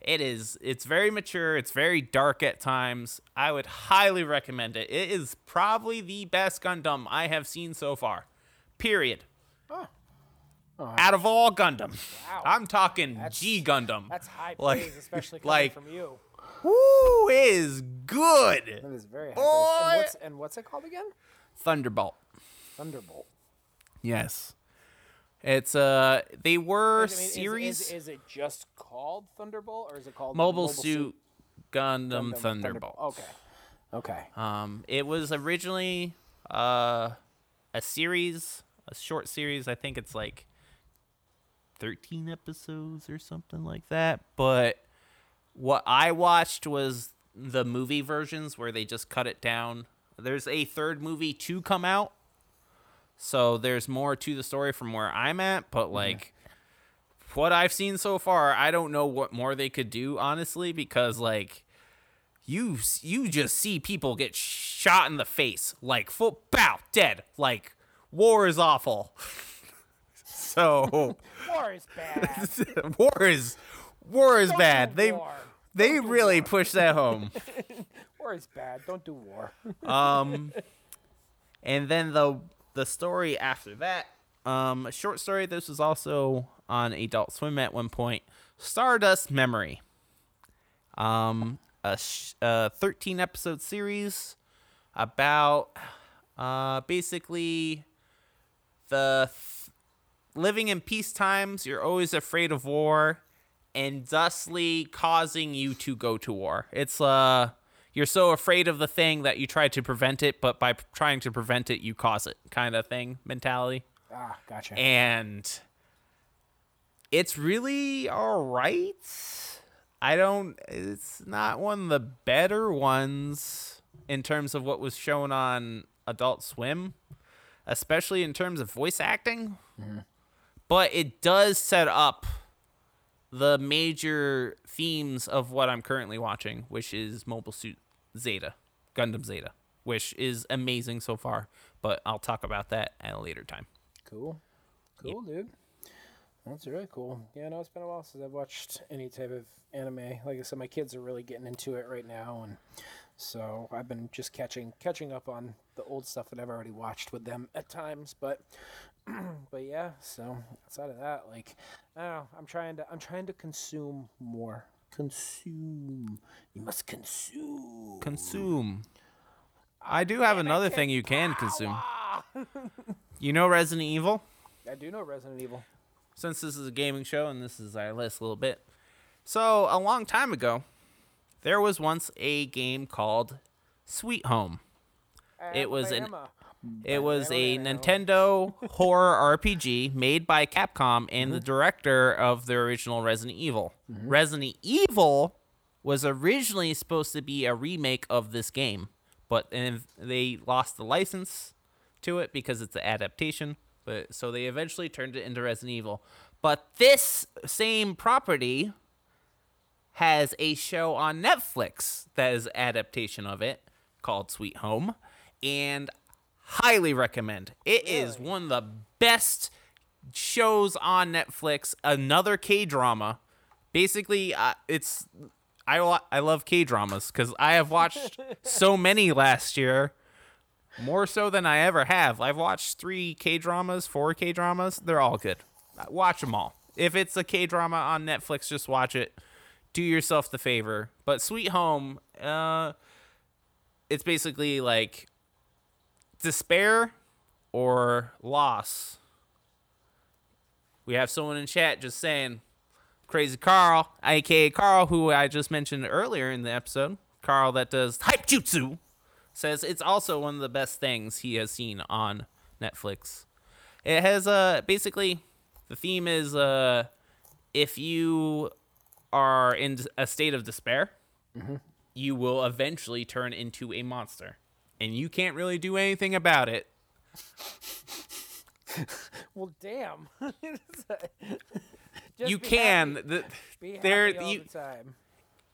It is. It's very mature. It's very dark at times. I would highly recommend it. It is probably the best Gundam I have seen so far. Period. Out of all Gundam, Wow. I'm talking That's- G Gundam. That's high Like- praise, especially coming like- from you. Woo is good. That is very high Boy. praise. And what's, and what's it called again? Thunderbolt. Thunderbolt. Yes. It's uh they were I mean, is- is- series Is, is, it just called Thunderbolt, or is it called Mobile, Suit Gundam, Gundam Thunderbolt. Okay. Okay. Um it was originally uh a series, a short series. I think it's like 13 episodes or something like that, but what I watched was the movie versions where they just cut it down. There's a third movie to come out. So there's more to the story from where I'm at, but like what I've seen so far, I don't know what more they could do honestly because like you you just see people get shot in the face like full bow dead like war is awful. so War is bad. war is war is Don't bad. They war. they Don't really war. push that home. War is bad. Don't do war. um and then the the story after that um a short story this was also on adult swim at one point stardust memory um a, sh- a 13 episode series about uh basically the th- living in peace times you're always afraid of war and thusly causing you to go to war it's uh you're so afraid of the thing that you try to prevent it but by trying to prevent it you cause it kind of thing mentality Ah, gotcha. and it's really all right. I don't. It's not one of the better ones in terms of what was shown on Adult Swim, especially in terms of voice acting. But it does set up the major themes of what I'm currently watching, which is Mobile Suit Zeta, Gundam Zeta, which is amazing so far. But I'll talk about that at a later time. Cool. Cool, dude. That's really cool. Yeah, no, it's been a while since I've watched any type of anime. Like I said, my kids are really getting into it right now, and so I've been just catching catching up on the old stuff that I've already watched with them at times. But but yeah, so outside of that, like I don't know, I'm trying to I'm trying to consume more. Consume. You must consume. Consume. I do have another thing you can consume. You know Resident Evil? I do know Resident Evil. Since this is a gaming show and this is our list a little bit. So, a long time ago, there was once a game called Sweet Home. It was an- Alabama. Mm. It was a Nintendo horror RPG made by Capcom and the mm-hmm. director of the original Resident Evil. Mm-hmm. Resident Evil was originally supposed to be a remake of this game, but and they lost the license to it because it's an adaptation. But so they eventually turned it into Resident Evil. But this same property has a show on Netflix that is adaptation of it called Sweet Home and highly recommend. It is Really? one of the best shows on Netflix, another K-drama. Basically, uh, it's I lo- I love K-dramas cuz I have watched so many last year. More so than I ever have. I've watched 3 K-dramas, 4 K-dramas. They're all good. Watch them all. If it's a K-drama on Netflix, just watch it do yourself the favor. But Sweet Home, uh, it's basically like despair or loss. We have someone in chat just saying, Crazy Carl, aka Carl, who I just mentioned earlier in the episode, Carl that does Hype Jutsu, says it's also one of the best things he has seen on Netflix. It has uh basically the theme is uh if you are in a state of despair, you will eventually turn into a monster. And you can't really do anything about it. Well, damn. Just you can. happy. The, there you the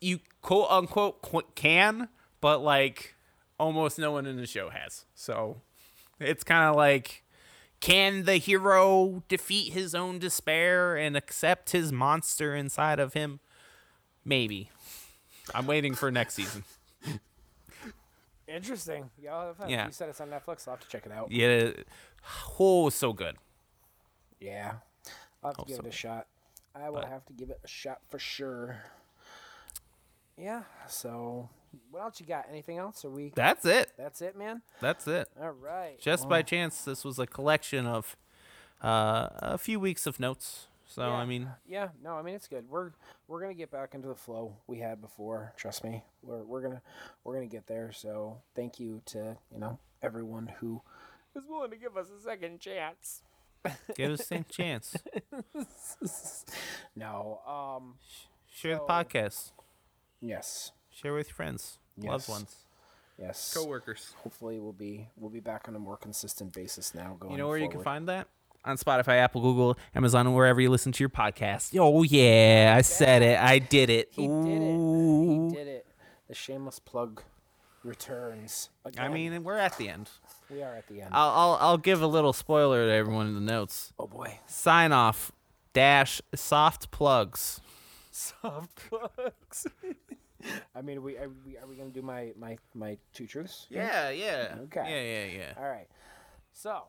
you quote unquote qu- can, but like almost no one in the show has. So it's kind of like can the hero defeat his own despair and accept his monster inside of him? Maybe. I'm waiting for next season. Interesting. Yeah. Yeah. You said it's on Netflix. I'll have to check it out. Yeah. Oh, so good. Yeah. I'll have to Oh, give so it a good. shot. I will But- have to give it a shot for sure. Yeah. So, what else you got? Anything else? Are we? That's it. That's it, man. That's it. All right. Just by chance, this was a collection of uh, a few weeks of notes. So Yeah. I mean, Yeah, no, I mean it's good. We're we're gonna get back into the flow we had before. Trust me, we're we're gonna we're gonna get there. So thank you to you know everyone who is willing to give us a second chance. give us a second chance. No, um, Share the podcast. yes, Share with your friends, loved ones, yes. coworkers. Hopefully, we'll be we'll be back on a more consistent basis now. Going. You know where you can find that? On Spotify, Apple, Google, Amazon, and wherever you listen to your podcast. Oh yeah, I said it. I did it. He did it. He did it. The shameless plug returns. I mean, we're at the end. we are at the end. I'll, I'll I'll give a little spoiler to everyone in the notes. oh boy. Sign off dash soft plugs. soft plugs. I mean, we are we, are we gonna do my my my two truths? Yeah, yeah. Okay. Yeah, yeah, yeah. All right. So,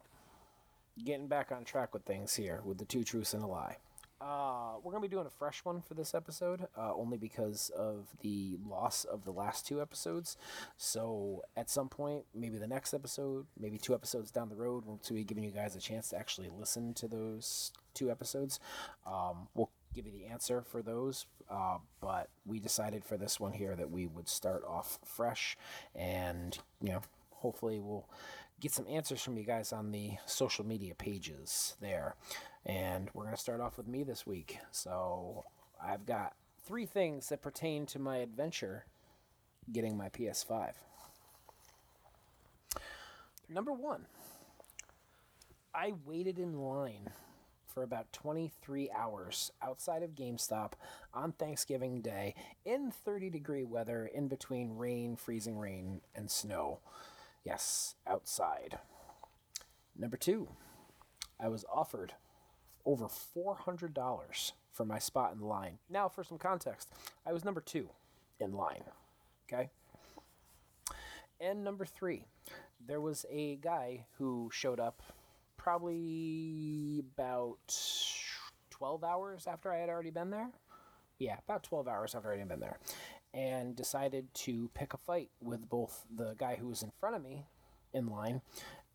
getting back on track with things here with the two truths and a lie. Uh, we're gonna be doing a fresh one for this episode, uh, only because of the loss of the last two episodes. So, at some point, maybe the next episode, maybe two episodes down the road, we'll be giving you guys a chance to actually listen to those two episodes. Um, we'll give you the answer for those, uh, but we decided for this one here that we would start off fresh, and you know, hopefully we'll get some answers from you guys on the social media pages there. And we're going to start off with me this week. So I've got three things that pertain to my adventure getting my PS5. Number one, I waited in line for about 23 hours outside of GameStop on Thanksgiving Day in 30 degree weather in between rain, freezing rain, and snow. Yes, outside. Number two, I was offered over $400 for my spot in the line. Now, for some context, I was number two in line. Okay? And number three, there was a guy who showed up probably about 12 hours after I had already been there. Yeah, about 12 hours after I had been there. And decided to pick a fight with both the guy who was in front of me in line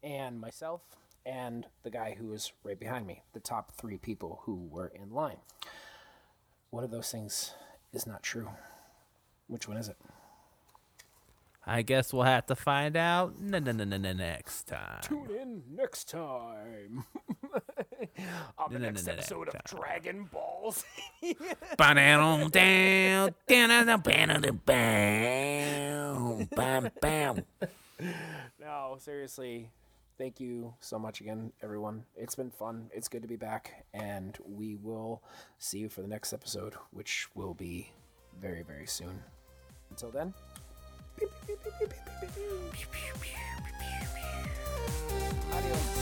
and myself and the guy who was right behind me, the top three people who were in line. One of those things is not true. Which one is it? I guess we'll have to find out n- n- n- n- next time. Tune in next time on the next episode of. Dragon Balls. Down, down, bam, bam. no, seriously, thank you so much again, everyone. It's been fun. It's good to be back, and we will see you for the next episode, which will be very, very soon. Until then. Adios.